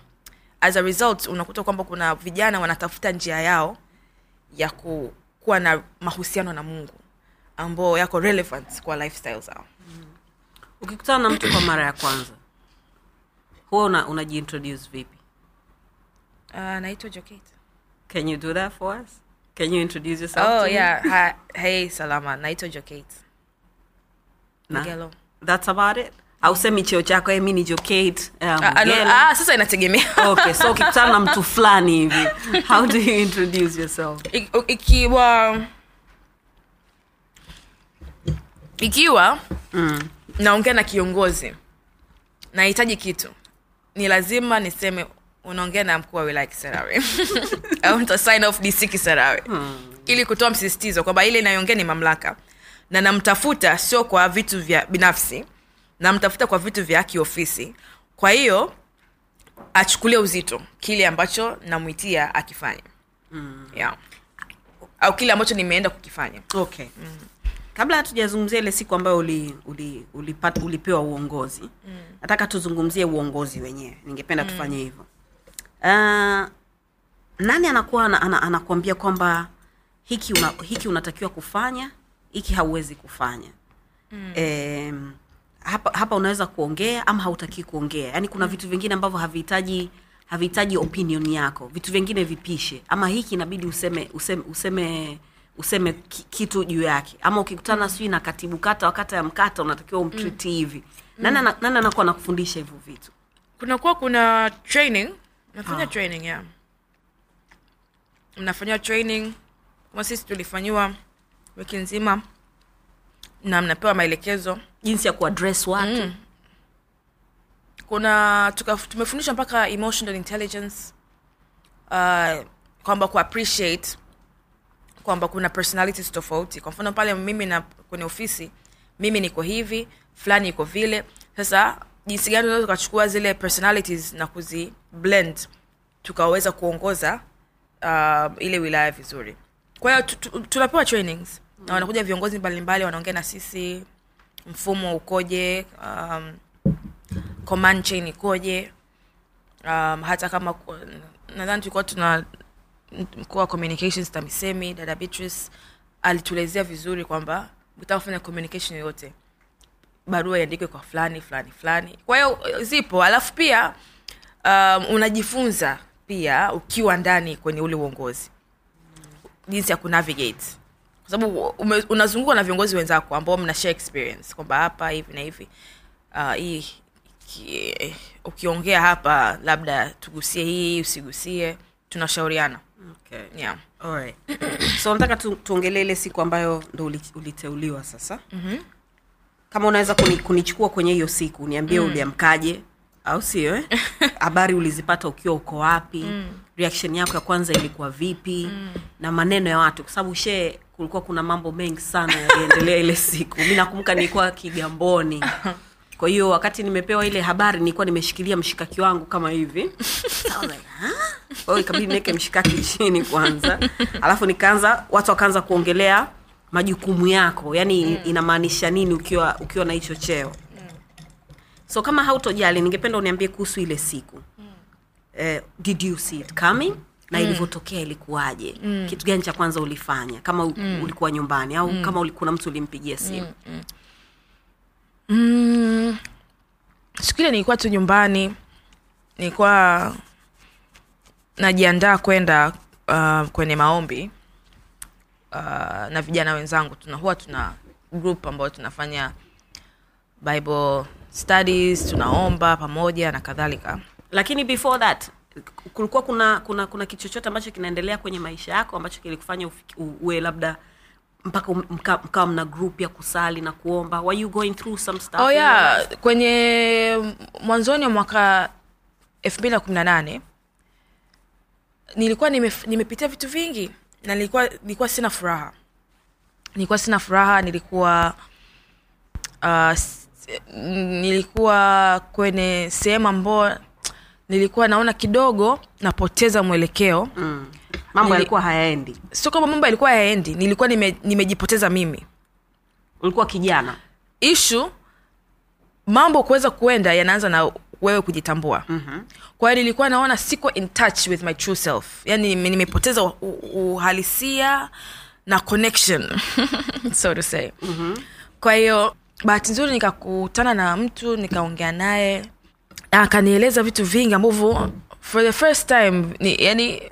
as a result unakuta kwamba kuna vijana wanatafuta njia yao ya ku, kuwa na mahusiano na mungu ambao yako relevant kwa lifestyle zao. Ukikutana na mtu kwa mara ya kwanza huwa una, unajiintroduce vipi? Uh, naitwa jokate can you do that for us? Can you introduce yourself oh to yeah. Ha, hey salama. Naitwa jokate Na- that's about it? Ausemi cheo chako "Eh, mi ni jokate uh, Ah, ah, no, ah, sasa inategemea. Okay so ukikutana na mtu (laughs) fulani hivi how do you introduce yourself? I- ikiwa ikiwa mm. naongea na kiongozi nahitaji kitu ni lazima niseme unaongea na mkuu wa wilaya kisarawe. (laughs) Au mta sign off dc kisarawe. Ili kutoa msisitizo kwamba ile inayoongea ni mamlaka. Na namtafuta sio kwa vitu vya binafsi namtafuta kwa vitu vya kiofisi. Kwa hiyo achukulie uzito kile ambacho namwitia akifanya mm. yeah. au kile ambacho nimeenda kukifanya. Okay kabla hatujazungumzia ile siku ambayo uli, uli, ulipata, ulipewa uongozi mm. nataka tuzungumzie uongozi wenyewe. Ningependa tufanye hivyo. Uh, nani anakuwa ana, ana, anakuambia kwamba hiki una, hiki unatakiwa kufanya hiki hauwezi kufanya? Mm. e, hapa, hapa unaweza kuongea ama hautakii kuongea? Yaani kuna vitu vingine ambavyo havihitaji havihitaji opinion yako. Vitu vingine vipishe. Ama hiki inabidi useme useme useme useme kitu juu yake. Ama ukikutana sijui na katibu kata wakata ya mkata unatakiwa umtriti hivi. Nani ana- nani anakuwa nakufundisha hivyo vitu? Kunakuwa kuna training. Nafanya training yeah. Mnafanyiwa training. Kama sisi tulifanyiwa wiki nzima na mnapewa maelekezo. Jinsi ya kuadres watu. Mm. kuna tuka, tumefundishwa mpaka emotional intelligence uh, kwamba ku appreciate kwamba kuna personalities tofauti. Kwa mfano pale mimi na kwenye ofisi mimi niko hivi fulani iko vile. Sasa jinsi gani unaweza ukachukua zile personalities na kuzi blend tukaweza kuongoza uh, ile wilaya vizuri. Kwa hiyo tu- tu- tunapewa trainings. Na wanakuja viongozi mbalimbali wanaongea na sisi mfumo ukoje um, command chain ikoje um, hata kama nadhani tulikuwa tuna mkuu wa communications tamisemi dada beatrice alituelezea vizuri kwamba kufanya communication yoyote. Barua iandikwe kwa fulani fulani fulani. Kwa hiyo eh, zipo. Alafu pia um, unajifunza pia ukiwa ndani kwenye ule uongozi. Jinsi ya kunavigate kwa sababu unazungukwa na viongozi wenzako ambao mna share experience. Kwamba hapa hivi na hivi. Uh, ukiongea hapa labda tugusie hii usigusie. Tunashauriana okay. yeah. Alright. so nataka tu, tuongelee ile siku ambayo ndo uliteuliwa sasa mm-hmm. kama unaweza kuni, kunichukua kwenye hiyo siku niambie mm. uliamkaje au sio eh? (laughs) habari ulizipata ukiwa uko wapi mm. reaction yako ya kwanza ilikuwa vipi mm. na maneno ya watu kwa sababu shee kulikuwa kuna mambo mengi sana yaliendelea ile siku mi nakumbuka nilikuwa kigamboni (laughs) kwa hiyo wakati nimepewa ile habari nilikuwa nimeshikilia mshikaki wangu kama hivi. (laughs) Like, ikabidi niweke mshikaki chini kwanza. Alafu nikaanza watu wakaanza kuongelea majukumu yako. Yani mm. inamaanisha nini ukiwa ukiwa na hicho cheo? So kama hautojali ningependa uniambie kuhusu ile siku. Eh, did you see it coming? Na ilivyotokea ilikuwaje? Mm. kitu gani cha kwanza ulifanya? Kama mm. ulikuwa nyumbani au mm. kama kuna mtu ulimpigia simu? Mm, siku ile nilikuwa tu nyumbani nilikuwa najiandaa kwenda uh, kwenye maombi uh, na vijana wenzangu. Tuna huwa tuna group ambayo tunafanya bible studies tunaomba pamoja na kadhalika. Lakini before that kulikuwa kuna kuna kuna kitu chochote ambacho kinaendelea kwenye maisha yako ambacho kilikufanya uwe labda mpaka um- mka- mkawa mna group ya kusali na kuomba. Were you going through some stuff oh yeah. kwenye mwanzoni wa mwaka elfu mbili na kumi na nane nilikuwa nimef- nimepitia vitu vingi na nilikuwa nilikuwa sina furaha. Nilikuwa sina furaha nilikuwa uh, nilikuwa kwenye sehemu ambayo nilikuwa naona kidogo napoteza mwelekeo. Mm. Mambo yalikuwa hayaendi. Sio kwamba mambo yalikuwa hayaendi nilikuwa nime, nimejipoteza mimi. Ulikuwa kijana. Ishu mambo kuweza kuenda yanaanza na wewe kujitambua. Mm-hmm. kwa hiyo nilikuwa naona siko in touch with my true self. Yani nimepoteza uhalisia na connection (laughs) so to say. Mm-hmm. kwa hiyo bahati nzuri nikakutana na mtu nikaongea naye na akanieleza vitu vingi ambavyo for the first time ni, yani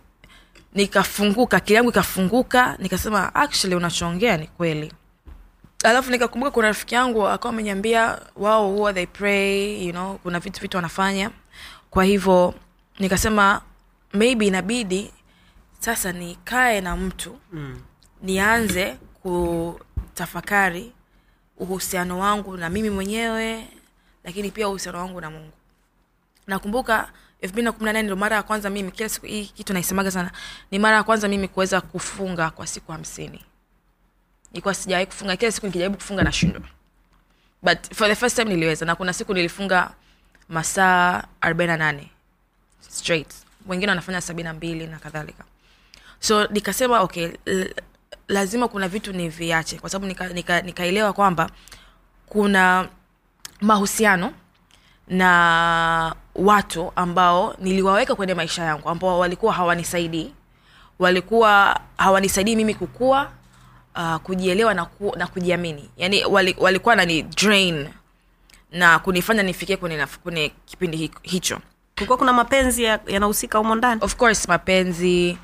nikafunguka akili yangu ikafunguka nikasema actually unachoongea ni kweli. Alafu nikakumbuka kuna rafiki yangu akawa ameniambia wao huwa they pray? You know kuna vitu vitu wanafanya. Kwa hivyo nikasema maybe inabidi sasa nikae na mtu Mm. nianze kutafakari uhusiano wangu na mimi mwenyewe lakini pia uhusiano wangu na mungu. Nakumbuka elfu mbili na mara ya kwanza mimi kila siku hii kitu naisemaga sana. Ni mara ya kwanza mimi kuweza kufunga kwa siku hamsini. Nilikuwa sijawahi kufunga. Kila siku nikijaribu kufunga nashindwa. But for the first time niliweza na kuna siku nilifunga masaa arobaini na nane. Straight. Wengine wanafanya sabini na mbili na kadhalika. So nikasema okay lazima kuna vitu niviache. Kwa sababu nikaelewa nika, nika kwamba kuna mahusiano na watu ambao niliwaweka kwenye maisha yangu ambao walikuwa hawanisaidii walikuwa hawanisaidii mimi kukua uh, kujielewa na, ku, na kujiamini. Yani wali, walikuwa nani drain na kunifanya nifikie kwenye, kwenye kipindi hicho. Kulikuwa kuna mapenzi ya- humo ndani? Of course mapenzi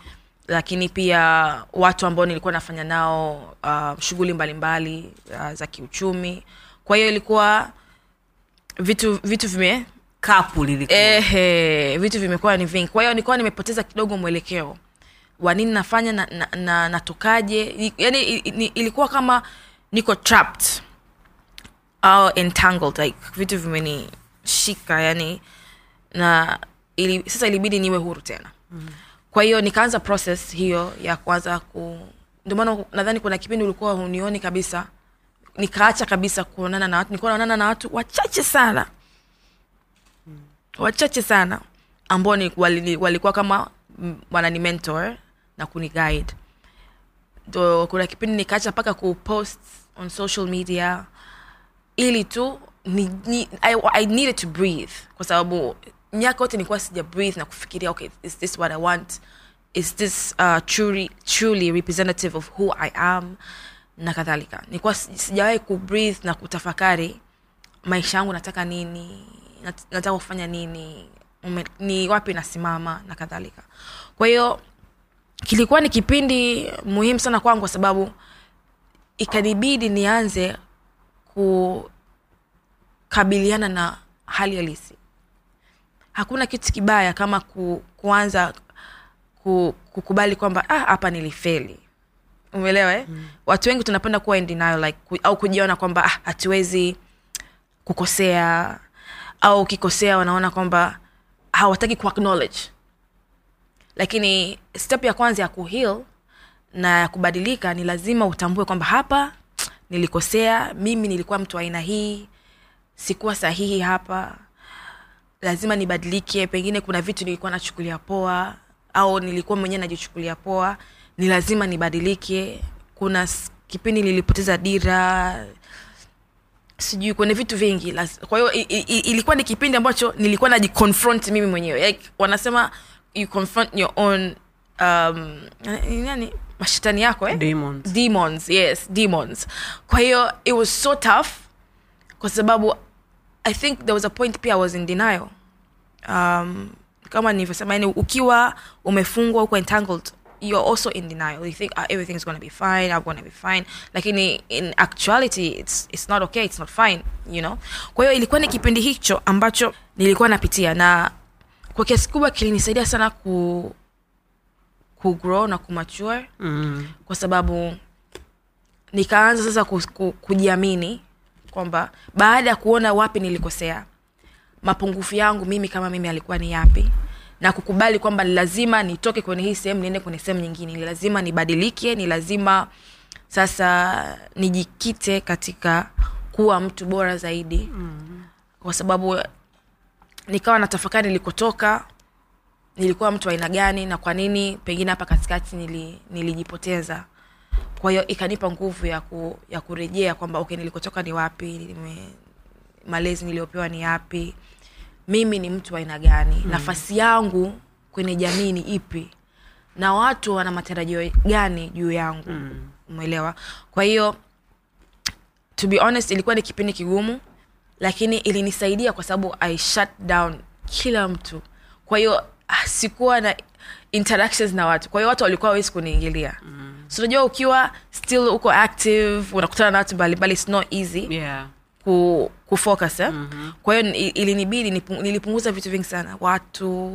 lakini pia watu ambao nilikuwa nafanya nao uh, shughuli mbalimbali uh, za kiuchumi. Kwa hiyo ilikuwa vitu vitu vime kapu lilikuwa. Ehe vitu vimekuwa ni vingi. Kwa hiyo nilikuwa nimepoteza kidogo mwelekeo wa nini nafanya na, na, na natokaje. Yani ilikuwa kama niko trapped au entangled like vitu vimenishika yani na ili, sasa ilibidi niwe huru tena. Mm. kwa hiyo nikaanza process hiyo ya kwanza ku ndio maana nadhani kuna kipindi ulikuwa hunioni kabisa. Nikaacha kabisa kuonana na watu nilikuwa naonana na watu wachache sana wachache sana ambao walikuwa kama mm, wanani mentor na kuni guide. Ndo kuna kipindi nikaacha mpaka kupost on social media ili tu ni, ni, I, I needed to breathe kwa sababu miaka yote nilikuwa sija breathe na kufikiria okay is this what i want? Is this uh, truly, truly representative of who i am? Na kadhalika. Nilikuwa sijawahi kubreathe na kutafakari maisha yangu nataka nini nataka kufanya nini ume, ni wapi nasimama na kadhalika kwa hiyo kilikuwa ni kipindi muhimu sana kwangu kwa sababu ikanibidi nianze kukabiliana na hali halisi hakuna kitu kibaya kama ku, kuanza ku, kukubali kwamba ah, nilifeli umeelewa eh? mm. watu wengi tunapenda kuwa in denial, like, ku, au kujiona kwamba ah, hatuwezi kukosea au ukikosea wanaona kwamba hawataki ku lakini step ya kwanza ya kuheal na ya kubadilika ni lazima utambue kwamba hapa nilikosea mimi nilikuwa mtu aina hii sikuwa sahihi hapa. Lazima nibadilike pengine kuna vitu nilikuwa nachukulia poa au nilikuwa mwenyewe najichukulia poa ni lazima nibadilike. Kuna kipindi nilipoteza dira sijui kwenye vitu vingi. Kwa hiyo ilikuwa ni kipindi ambacho nilikuwa najiconfront mimi mwenyewe. Like, wanasema you confront your own um, nani? Mashetani yako eh? Demons. demons yes demons. Kwa hiyo it was so tough kwa sababu i think there was a point pia i was in denial. Um, kama nilivyosema yani ukiwa umefungwa uko entangled you're also in denial. You think oh, everything's gonna be fine i'm gonna be fine. Lakini in actuality it's, it's not okay it's not fine you know? Kwa hiyo ilikuwa ni kipindi hicho ambacho nilikuwa napitia na kwa kiasi kubwa kilinisaidia sana ku kugrow na kumature mm. kwa sababu nikaanza sasa ku, ku, kujiamini kwamba baada ya kuona wapi nilikosea mapungufu yangu mimi kama mimi alikuwa ni yapi na kukubali kwamba ni lazima nitoke kwenye hii sehemu niende kwenye sehemu nyingine. Ni lazima nibadilike ni lazima sasa nijikite katika kuwa mtu bora zaidi. Mm. kwa sababu nikawa na tafakari nilikotoka nilikuwa mtu aina gani na kwa nini pengine hapa katikati nili, nilijipoteza. Kwa hiyo ikanipa nguvu ya, ku, ya kurejea kwamba okay nilikotoka ni wapi nime, malezi niliyopewa ni yapi mimi ni mtu wa aina gani mm. nafasi yangu kwenye jamii ni ipi na watu wana matarajio gani juu yangu mm. umeelewa kwa hiyo to be honest ilikuwa ni kipindi kigumu lakini ilinisaidia kwa sababu i shut down kila mtu kwa hiyo ah, sikuwa na interactions na watu kwa hiyo watu walikuwa wawezi kuniingilia mm. so unajua ukiwa still uko active unakutana na watu mbalimbali it's not easy yeah. Ku, kufocus eh? mm-hmm. kwa hiyo ilinibidi nilipunguza vitu vingi sana. Watu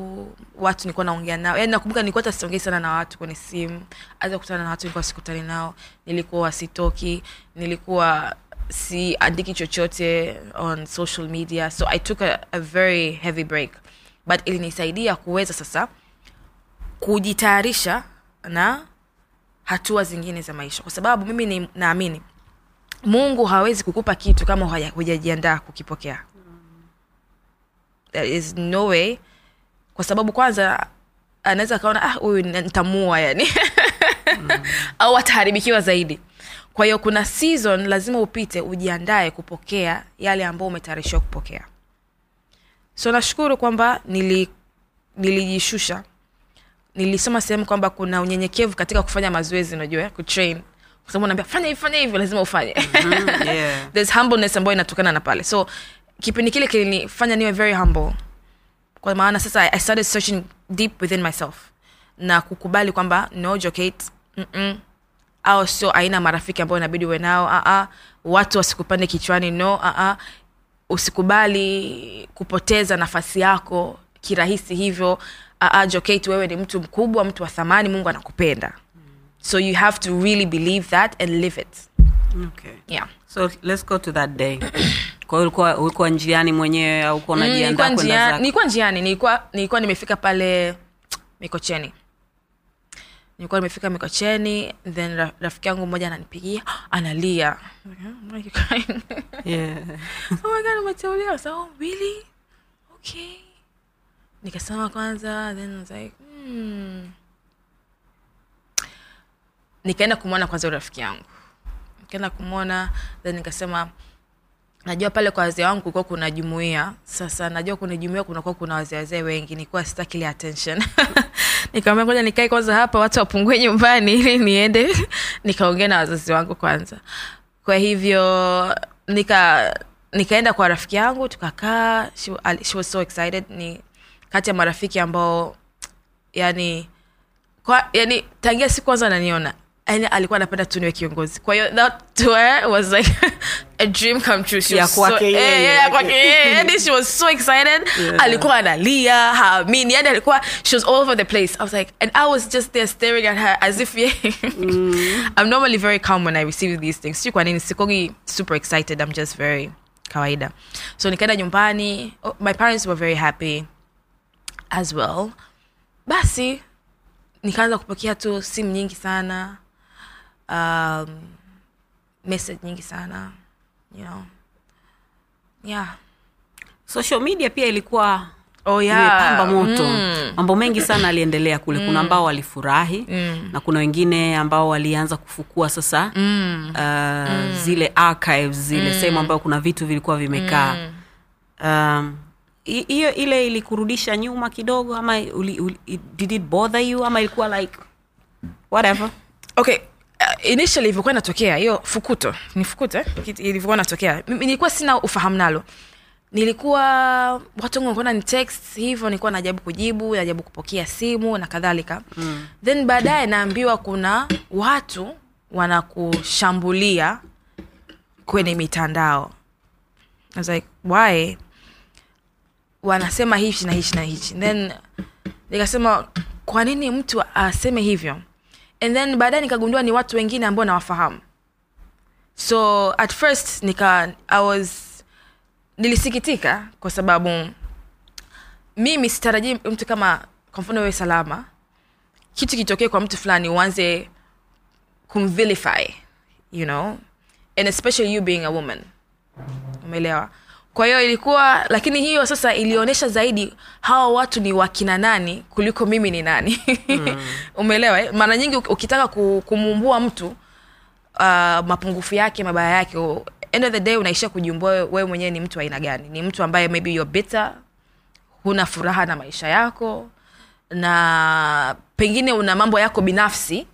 watu nilikuwa naongea nao. Yani nakumbuka nilikuwa hata siongei sana na watu kwenye simu. Hata kukutana na watu nilikuwa sikutani nao. Nilikuwa sitoki. Nilikuwa siandiki chochote on social media. So i took a, a very heavy break. But ilinisaidia kuweza sasa kujitayarisha na hatua zingine za maisha. Kwa sababu mimi naamini mungu hawezi kukupa kitu kama hujajiandaa kukipokea. There is no way. Kwa sababu kwanza anaweza akaona ah huyu ni- nitamua yani. (laughs) Au ataharibikiwa zaidi. Kwa hiyo kuna season lazima upite ujiandae kupokea yale ambayo umetayarishiwa kupokea. So nashukuru kwamba nili nilijishusha. Nilisoma sehemu kwamba kuna unyenyekevu katika kufanya mazoezi unajua kutrain unaambia fanya hivi fanya hivi. Lazima ufanye. Mm, yeah. (laughs) there's humbleness ambayo inatokana na pale. So kipindi kile kilinifanya niwe very humble. Kwa maana sasa i started searching deep within myself. Na kukubali kwamba no jokate mm-mm, au sio aina marafiki ambayo inabidi uwe nao uh-uh. watu wasikupande kichwani no uh-uh. usikubali kupoteza nafasi yako kirahisi hivyo uh-uh, jokate wewe ni mtu mkubwa mtu wa thamani mungu anakupenda so you have to really believe that and live it. Okay. yeah. So let's go to that day. (coughs) Kwa hiyo ulikuwa ulikuwa njiani mwenyewe au ulikuwa Mm, unajiandaa nilikuwa kwenda zako? nilikuwa njiani nilikuwa nilikuwa nimefika pale mikocheni. Nilikuwa nimefika mikocheni then ra, rafiki yangu mmoja ananipigia analia. Yeah. oh my god umeteuliwa (laughs) so oh, really? Okay. Nikasema kwanza then I was like hmm. Nikaenda kumwona kwanza rafiki yangu. Nikaenda kumwona then nikasema najua pale kwa wazee wangu kulikuwa kuna jumuia. Sasa najua kuna jumuia kunakuwa kuna wazee wengi. Nikuwa sitaki ile attention. (laughs) Nikamwambia ngoja nikae kwanza hapa watu wapungue nyumbani ili niende (laughs) nikaongea na wazazi wangu kwanza. Kwa hivyo nika nikaenda kwa rafiki yangu tukakaa. She, she was so excited. Ni kati ya marafiki ambao yani kwa, yani tangia siku kwanza ananiona yani alikuwa anapenda tu niwe kiongozi. Kwa hiyo that was like (laughs) a dream come true. She was so, eh, yeah, kwake yeye. yani she was so excited. (laughs) Yeah. alikuwa analia haamini. Yani alikuwa she was all over the place. I was like and i was just there staring at her as if (laughs) yeah i'm normally very calm when i receive these things. Si kwa nini sikogi super excited. I'm just very kawaida. So nikaenda nyumbani. Oh, my parents were very happy as well. Basi nikaanza kupokea tu simu nyingi sana um, message nyingi sana you know. Yeah. Social media pia ilikuwa oh imepamba yeah moto. Mm. mambo mengi sana aliendelea kule kuna ambao walifurahi Mm. na kuna wengine ambao walianza kufukua sasa Mm. uh, zile archives zile sehemu ambayo kuna vitu vilikuwa vimekaa. Um, hiyo ile ilikurudisha nyuma kidogo ama uli, uli, did it bother you? Ama ilikuwa like whatever. Okay uh, initially ilivyokuwa inatokea hiyo fukuto ni fukuto eh? Ilivyokuwa inatokea. Nilikuwa sina ufahamu nalo. Nilikuwa watu wengi walikuwa ni text hivyo nilikuwa najaribu kujibu najaribu kupokea simu na kadhalika. Mm. then baadaye naambiwa kuna watu wanakushambulia kwenye mitandao. I was like why? Wanasema hichi na hichi na hichi. Then nikasema kwa nini mtu aseme hivyo and then baadaye nikagundua ni watu wengine ambao nawafahamu. So at first nika i was nilisikitika kwa sababu mimi sitarajii mtu kama kwa mfano wewe salama kitu kitokee kwa mtu fulani uanze kumvilify you know and especially you being a woman. Umeelewa kwa hiyo ilikuwa lakini hiyo sasa ilionyesha zaidi hawa watu ni wakina nani kuliko mimi ni nani mm. (laughs) umeelewa eh? mara nyingi ukitaka kumumbua kumuumbua mtu uh, mapungufu yake mabaya yake end of the day unaishia kujiumbua wewe wewe mwenyewe ni mtu aina gani ni mtu ambaye maybe you're bitter huna furaha na maisha yako na pengine una mambo yako binafsi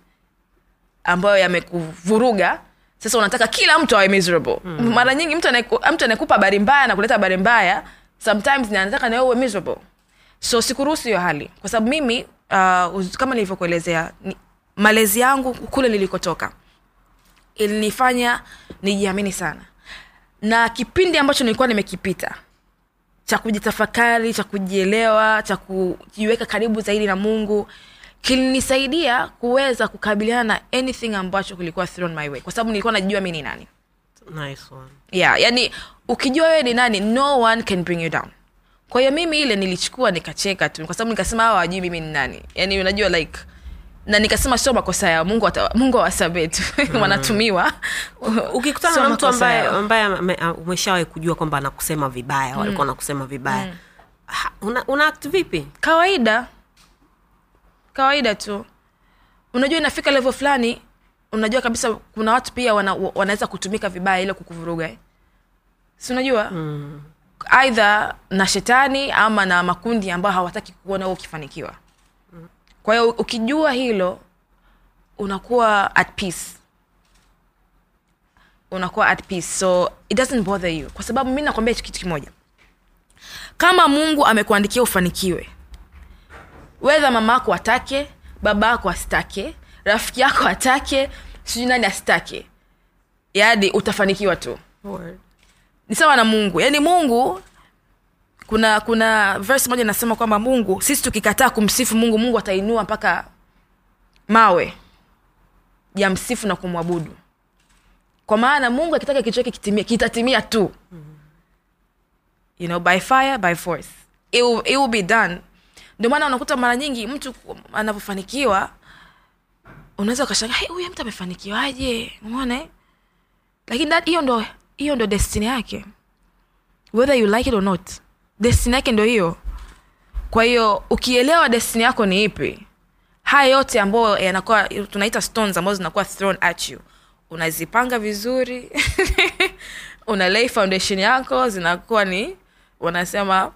ambayo yamekuvuruga sasa unataka kila mtu awe miserable. Mm. mara nyingi mtu anayeku- mtu anayekupa habari mbaya na kuleta habari mbaya sometimes ni anataka nawe uwe miserable. So sikuruhusu hiyo hali. Kwa sababu mimi uh, kama nilivyokuelezea ni- malezi yangu kule nilikotoka ilinifanya nijiamini sana. Na kipindi ambacho nilikuwa nimekipita cha kujitafakari cha kujielewa cha kujiweka karibu zaidi na mungu kilinisaidia kuweza kukabiliana na anything ambacho kilikuwa thrown my way kwa sababu nilikuwa najua mi ni nani. Nice one. Yeah yani ukijua wewe ni nani no one can bring you down. Kwa hiyo mimi ile nilichukua nikacheka tu kwa sababu nikasema hawa wajui mimi ni nani. Yani unajua like na nikasema sio makosa yao mungu ata, mungu awasamee tu. (laughs) Wanatumiwa. Ukikutana so na mtu ambaye ambaye umeshawahi kujua kwamba anakusema vibaya walikuwa anakusema vibaya. Mm. una, una act vipi? Kawaida kawaida tu. Unajua inafika levo fulani unajua kabisa kuna watu pia wana, wanaweza kutumika vibaya ile kukuvuruga. Si unajua? Mm. aidha na shetani ama na makundi ambayo hawataki kuona ukifanikiwa. Kwa hiyo ukijua hilo unakuwa at peace. Unakuwa at peace. So it doesn't bother you. Kwa sababu mi nakwambia kitu kimoja. Kama mungu amekuandikia ufanikiwe wedha mama ako atake baba ako asitake rafiki yako atake sijui nani asitake. Yaani utafanikiwa tu. Ni sawa na mungu. Yaani mungu kuna kuna verse moja inasema kwamba mungu sisi tukikataa kumsifu mungu mungu atainua mpaka mawe ya msifu na kumwabudu. Kwa maana mungu akitaka kitu chake kitimie kitatimia tu. You know by fire by force. It will, it will be done ndio maana unakuta mara nyingi mtu anavyofanikiwa unaweza ukashanga hey, huyu mtu amefanikiwaje? Umeona? Lakini hiyo ndo hiyo ndo destiny yake. Whether you like it or not destiny yake ndo hiyo. Kwa hiyo ukielewa destiny yako ni ipi haya yote ambayo yanakuwa tunaita stones ambazo zinakuwa thrown at you unazipanga vizuri (laughs) unalei foundation yako zinakuwa ni wanasema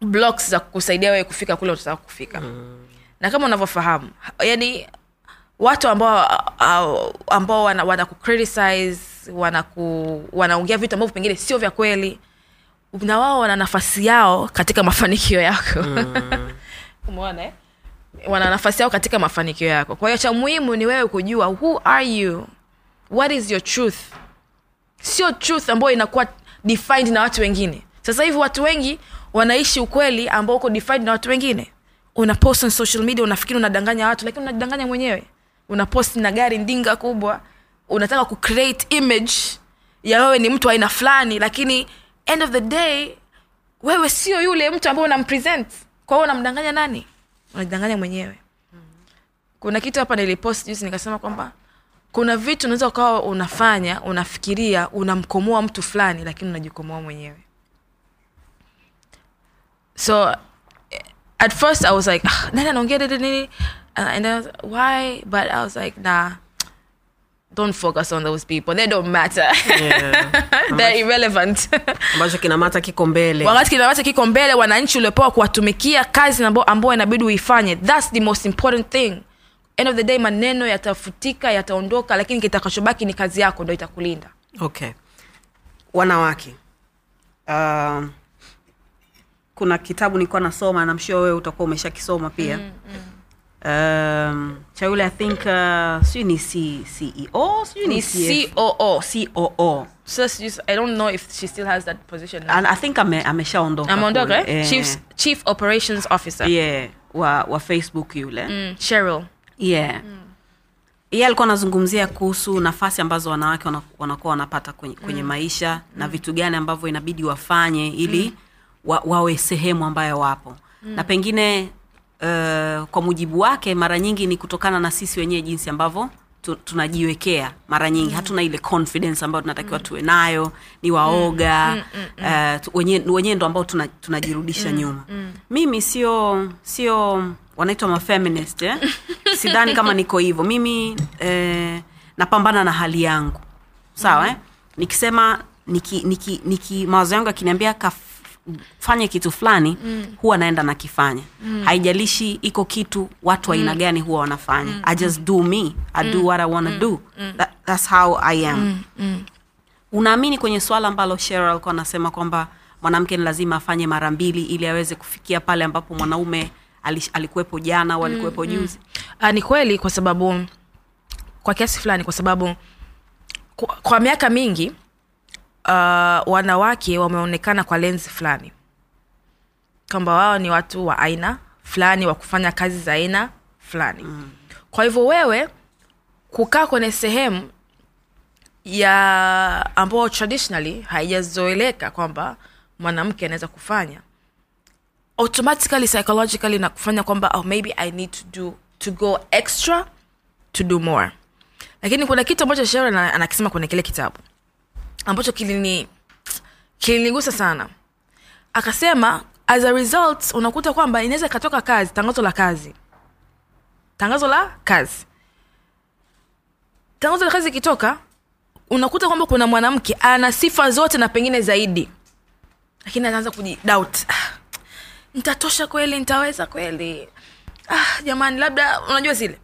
blocks za kusaidia wewe kufika kule utataka kufika. Mm. na kama unavyofahamu yani watu ambao ambao wana, wana kucriticize wana ku, wanaongea vitu ambavyo pengine sio vya kweli na wao wana nafasi yao katika mafanikio yako. (laughs) Umeona eh? wana nafasi yao katika mafanikio yako. Kwa hiyo cha muhimu ni wewe kujua who are you? What is your truth? Sio truth ambayo inakuwa defined na watu wengine. Sasa hivi watu wengi wanaishi ukweli ambao uko defined na watu wengine. Una post on social media unafikiri unadanganya watu lakini unajidanganya mwenyewe. Una post na gari ndinga kubwa. Unataka kucreate image ya wewe ni mtu aina fulani lakini end of the day wewe sio yule mtu ambaye unampresent. Kwa hiyo unamdanganya nani? Unajidanganya mwenyewe. Kuna kitu hapa nilipost juzi nikasema kwamba kuna vitu unaweza ukawa unafanya unafikiria unamkomoa mtu fulani lakini unajikomoa mwenyewe so at first i was like "Ah, i don't get it and, and I was, why? But i was like nah don't focus on those people. They don't matter. Yeah. (laughs) they're irrelevant. Ambacho kinamata kiko mbele. Wakati kinamata kiko mbele wananchi uliopewa kuwatumikia kazi ambao inabidi uifanye thats the most important thing. End of the day maneno yatafutika yataondoka lakini kitakachobaki ni kazi yako ndo itakulinda. Okay. Wanawake uh, kuna kitabu nilikuwa nasoma namshua wewe utakuwa umeshakisoma pia. Mm, mm. Um, cha yule i think uh, sijui ni C, ceo sijui ni ni coo coo so just, i don't know if she still has that position now. And i think ame, ameshaondoka ameondoka kule. yeah. chief, chief operations officer. Yeah, wa, wa facebook yule. Mm, cheryl. Yeah. Yeye alikuwa anazungumzia kuhusu nafasi ambazo wanawake wanakuwa wanapata kwenye, kwenye maisha na vitu gani ambavyo inabidi wafanye ili wa, wawe sehemu ambayo wapo. Na pengine uh, kwa mujibu wake mara nyingi ni kutokana na sisi wenyewe jinsi ambavyo tu, tunajiwekea. Mara nyingi hatuna ile confidence ambayo tunatakiwa tuwe nayo ni waoga uh, wenyewe wenye ndo ambao tuna- tunajirudisha nyuma. mimi sio sio wanaitwa mafeminist eh? (laughs) sidhani kama niko hivyo. Mimi eh, napambana na hali yangu. Sawa eh? nikisema niki, niki, niki mawazo yangu akiniambia kafanye kitu fulani mm. huwa naenda nakifanya mm. haijalishi iko kitu watu aina mm. gani huwa wanafanya mm. i just do me i do what i wanna mm. do That, that's how i am mm. Mm. unaamini kwenye swala ambalo Cheryl alikuwa anasema kwamba mwanamke ni lazima afanye mara mbili ili aweze kufikia pale ambapo mwanaume alikuwepo jana au alikuwepo juzi uh, ni kweli kwa sababu kwa kiasi fulani kwa sababu kwa, kwa miaka mingi uh, wanawake wameonekana kwa lenzi fulani. Kwamba wao ni watu wa aina fulani wa kufanya kazi za aina fulani. Mm. kwa hivyo wewe kukaa kwenye sehemu ya ambayo traditionally haijazoeleka kwamba mwanamke anaweza kufanya automatically psychologically na kufanya kwamba oh, maybe i need to do to go extra to do more. Lakini kuna kitu ambacho sharon anakisema kwenye kile kitabu ambacho kilini kilinigusa sana. Akasema as a result unakuta kwamba inaweza ikatoka kazi tangazo la kazi. Tangazo la kazi. Tangazo la kazi ikitoka unakuta kwamba kuna mwanamke ana sifa zote na pengine zaidi. Lakini anaanza kujidoubt ah, nitatosha kweli? Ntaweza kweli? Ah, jamani labda unajua zile.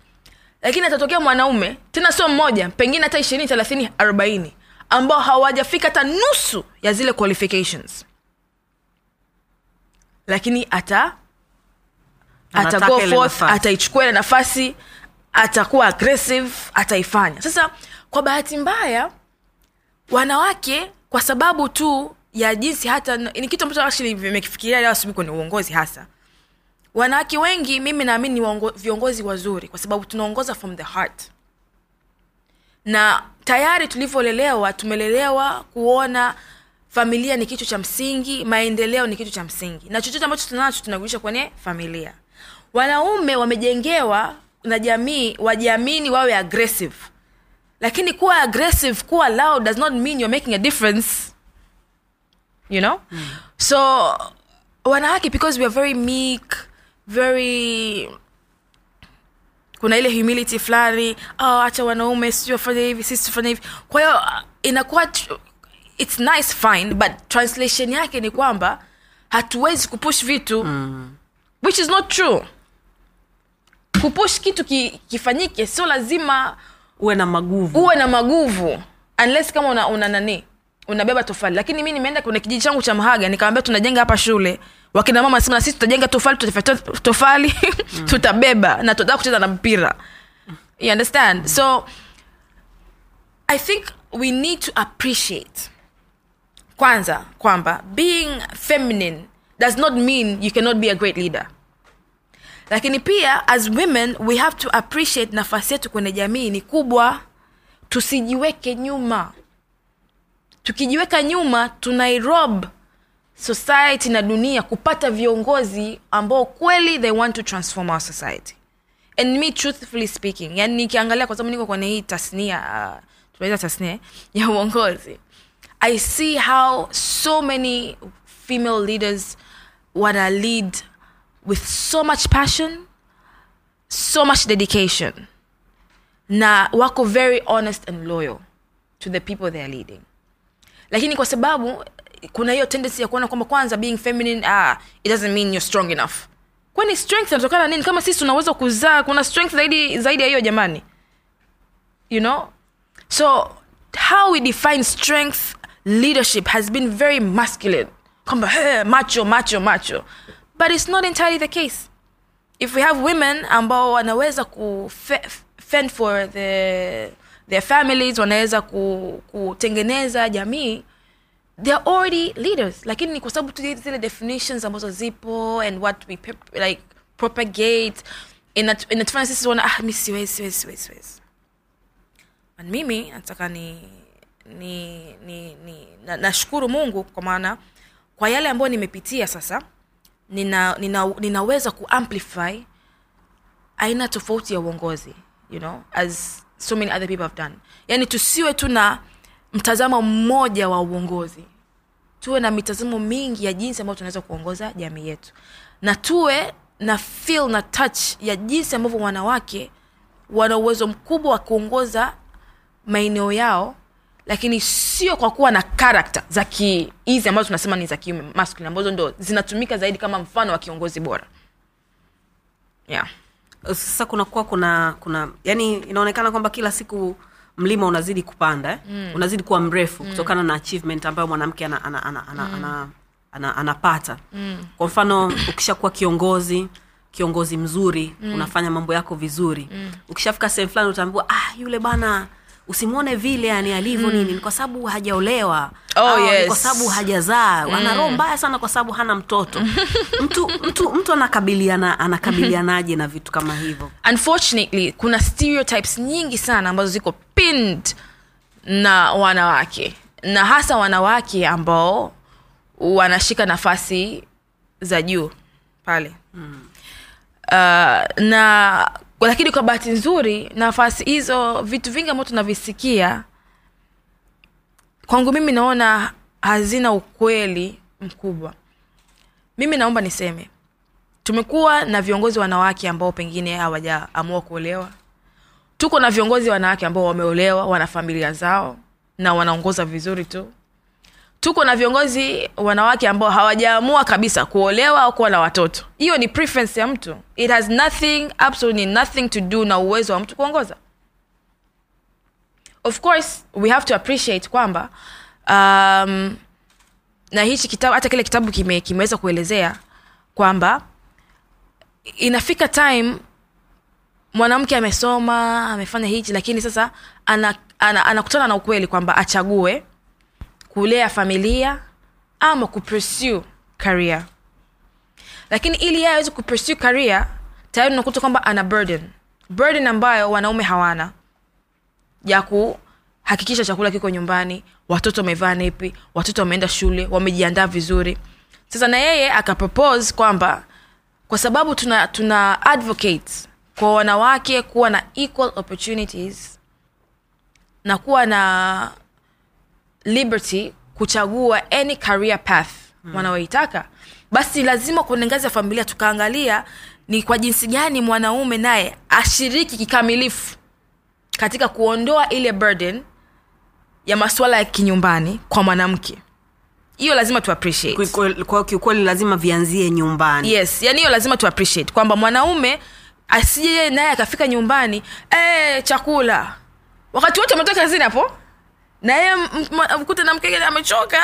Lakini atatokea mwanaume tena sio mmoja pengine hata ishirini thelathini arobaini ambao hawajafika hata nusu ya zile qualifications. Lakini ata ata go forth nafasi. ataichukua ile nafasi atakuwa aggressive ataifanya. Sasa kwa bahati mbaya wanawake kwa sababu tu ya jinsi hata ni kitu ambacho actually vimekifikiria leo asubuhi kwenye uongozi hasa. Wanawake wengi mimi naamini ni viongozi wazuri kwa sababu tunaongoza from the heart na tayari tulivyolelewa tumelelewa kuona familia ni kitu cha msingi maendeleo ni kitu cha msingi. Na chochote ambacho tunacho tunarudisha kwenye familia. Wanaume wamejengewa na jamii wajiamini wawe aggressive. Lakini kuwa aggressive kuwa loud does not mean you're making a difference. You know? Mm. so wanawake because we are very meek very kuna ile humility fulani oh, acha wanaume sijui wafanye hivi sisi tufanye hivi. Kwa hiyo uh, inakuwa its nice fine but translation yake ni kwamba hatuwezi kupush vitu mm. which is not true. Kupush kitu ki, kifanyike sio lazima uwe na maguvu. uwe na maguvu unless kama una, una nani unabeba tofali. Lakini mi nimeenda kwenye kijiji changu cha mhaga nikawambia tunajenga hapa shule. Wakina mama nasema na sisi tutajenga tofali tutafyatua tofali (laughs) tutabeba na tutataka kucheza na mpira. You understand? So i think we need to appreciate kwanza kwamba being feminine does not mean you cannot be a great leader. Lakini pia as women we have to appreciate nafasi yetu kwenye jamii ni kubwa. Tusijiweke nyuma tukijiweka nyuma tunairob society na dunia kupata viongozi ambao kweli they want to transform our society. And me truthfully speaking yani nikiangalia kwa sababu niko kwenye hii tasnia uh, tunaita tasnia (laughs) ya uongozi i see how so many female leaders wana lead with so much passion so much dedication na wako very honest and loyal to the people they are leading lakini kwa sababu kuna hiyo tendency ya kuona kwamba kwanza being feminine ah, it doesn't mean you're strong enough. Kwani strength inatokana nini? Kama sisi tunaweza kuzaa kuna strength zaidi zaidi ya hiyo jamani. You know? So how we define strength leadership has been very masculine. Kwamba hey, macho macho macho. But it's not entirely the case. If we have women ambao wanaweza ku fe- fend for the, their families wanaweza ku, kutengeneza jamii. They are already leaders. Lakini ni kwa sababu tu zile definitions ambazo zipo and what we like propagate inatufanya sisi tuona ah mi siwezi siwezi siwezi siwezi. And mimi nataka ni ni ni, ni na, nashukuru mungu kwa maana kwa yale ambayo nimepitia sasa nina, nina, ninaweza kuamplify aina tofauti ya uongozi you know as so many other people have done. Yani tusiwe tu na mtazamo mmoja wa uongozi. Tuwe na mitazamo mingi ya jinsi ambayo tunaweza kuongoza jamii yetu. Na tuwe na feel na touch ya jinsi ambavyo wanawake wana uwezo mkubwa wa kuongoza maeneo yao lakini sio kwa kuwa na karakta za ki hizi ambazo tunasema ni za kiume masculine ambazo ndo zinatumika zaidi kama mfano wa kiongozi bora. Yeah. Sasa kunakuwa kuna kuna yani inaonekana kwamba kila siku mlima unazidi kupanda eh? mm. unazidi kuwa mrefu mm. kutokana na achievement ambayo mwanamke ana, ana, ana, ana, mm. ana ana, anapata mm. kwa mfano ukishakuwa kiongozi kiongozi mzuri mm. unafanya mambo yako vizuri mm. ukishafika sehemu fulani utaambiwa ah yule bana usimwone vile yani alivyo mm. nini ni kwa sababu hajaolewa Oh, yes. kwa sababu hajazaa mm. ana roho mbaya sana kwa sababu hana mtoto (laughs) mtu mtu mtu anakabiliana anakabilianaje na vitu kama hivyo unfortunately kuna stereotypes nyingi sana ambazo ziko pinned na wanawake na hasa wanawake ambao wanashika nafasi za juu pale mm. uh, na lakini kwa bahati nzuri nafasi hizo vitu vingi ambavyo tunavisikia kwangu mimi naona hazina ukweli mkubwa. Mimi naomba niseme tumekuwa na viongozi wanawake ambao pengine hawajaamua kuolewa. Tuko na viongozi wanawake ambao wameolewa wana familia zao na wanaongoza vizuri tu tuko na viongozi wanawake ambao hawajaamua kabisa kuolewa au kuwa na watoto. Hiyo ni preference ya mtu. It has nothing absolutely nothing to do na uwezo wa mtu kuongoza. Of course we have to appreciate kwamba um, na hichi kitabu hata kile kitabu kime, kimeweza kuelezea kwamba inafika time mwanamke amesoma amefanya hichi lakini sasa anakutana ana, anakutana na ukweli kwamba achague kulea familia ama kupursue career. Lakini ili yeye aweze kupursue career tayari unakuta kwamba ana burden. Burden ambayo wanaume hawana ya kuhakikisha chakula kiko nyumbani watoto wamevaa nepi watoto wameenda shule wamejiandaa vizuri. Sasa na yeye akapropose kwamba kwa sababu tuna tuna advocate kwa wanawake kuwa na equal opportunities na kuwa na liberty kuchagua any career path hmm. wanaoitaka. Basi lazima kwenye ngazi ya familia tukaangalia ni kwa jinsi gani mwanaume naye ashiriki kikamilifu katika kuondoa ile burden ya masuala ya kinyumbani kwa mwanamke. Hiyo lazima tu appreciate. Kwa- kiukweli lazima vianzie nyumbani. Yes yani hiyo lazima tu appreciate kwamba mwanaume asije naye akafika nyumbani eh chakula. Wakati wote ametoka kazini hapo na yeye mkute na mkege amechoka.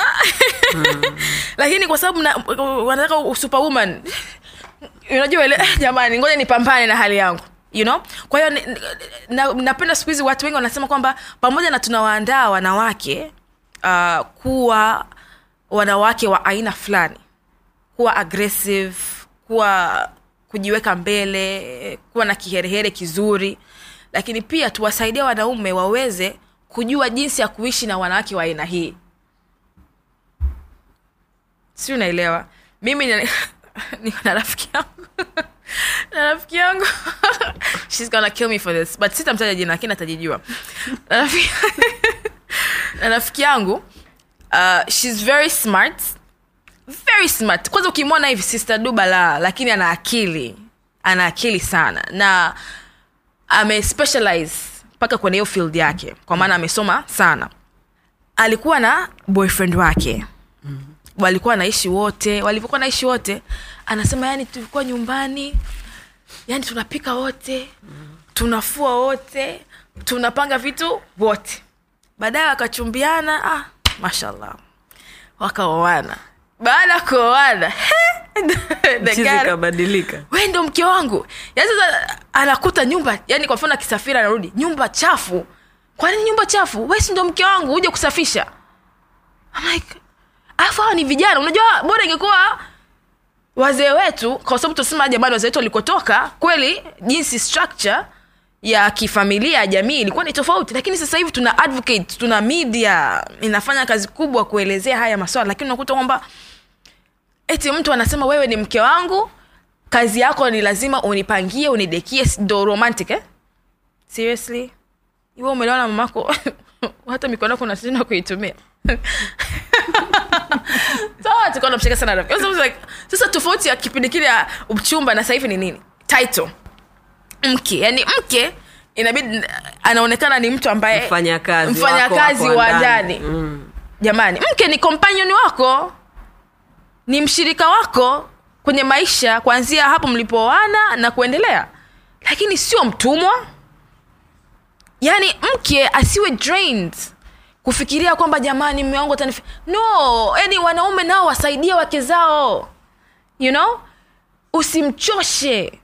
(laughs) Lakini kwa sababu na- wanataka superwoman. Unajua ile "Eh, (laughs) jamani ngoja nipambane na hali yangu you know? Kwa hiyo napenda na- siku hizi watu wengi wanasema kwamba pamoja na tunawaandaa wanawake uh, kuwa wanawake wa aina fulani. Kuwa aggressive kuwa kujiweka mbele kuwa na kiherehere kizuri. Lakini pia tuwasaidia wanaume waweze kujua jinsi ya kuishi na wanawake wa aina hii. Si unaelewa? Mimi ni- (laughs) niko na rafiki yangu. (laughs) Na rafiki yangu. (laughs) Shes gonna kill me for this. But sitamtaja jina lakini atajijua Na rafiki- yangu uh, shes very smart. Very smart. Kwanza ukimwona hivi sister du balaa lakini ana akili. Ana akili sana. Na amespecialize mpaka kwenye hiyo field yake kwa maana amesoma sana. Alikuwa na boyfriend wake. Walikuwa naishi wote. Walivyokuwa naishi wote anasema yani tulikuwa nyumbani. Yani tunapika wote. Tunafua wote. Tunapanga vitu wote. Baadaye wakachumbiana. Ah, mashallah. Wakaoana baada ya kuoana (laughs) the Chizi guy- kabadilika we ndo mke wangu. Yani sasa anakuta nyumba yani kwa mfano akisafiri anarudi nyumba chafu. Kwanini nyumba chafu? Wesi ndo mke wangu uje kusafisha. I'm like alafu hawa ni vijana. Unajua bora ingekuwa wazee wetu kwa sababu tunasema jamani wazee wetu walikotoka kweli jinsi structure ya kifamilia ya jamii ilikuwa ni tofauti. Lakini sasa hivi tuna advocate tuna media inafanya kazi kubwa kuelezea haya maswala. Lakini unakuta kwamba eti mtu anasema wewe ni mke wangu kazi yako ni lazima unipangie unidekie. Ndo romantic eh? seriously? Iwe umelewa mamako? (laughs) Hata mikono yako unashinda kuitumia. (laughs) Tukawa namshika sana. Like, sasa tofauti ya kipindi kile ya uchumba na sasa hivi ni nini? Title mke yani mke inabidi anaonekana ni mtu ambaye Mfanyakazi wa ndani. ndani. Mm. jamani mke ni companion wako ni mshirika wako kwenye maisha kuanzia hapo mlipooana na kuendelea. Lakini sio mtumwa. Yaani mke asiwe drained kufikiria kwamba jamani mme wangu atanif no yani wanaume nao wasaidie wake zao. You know? Usimchoshe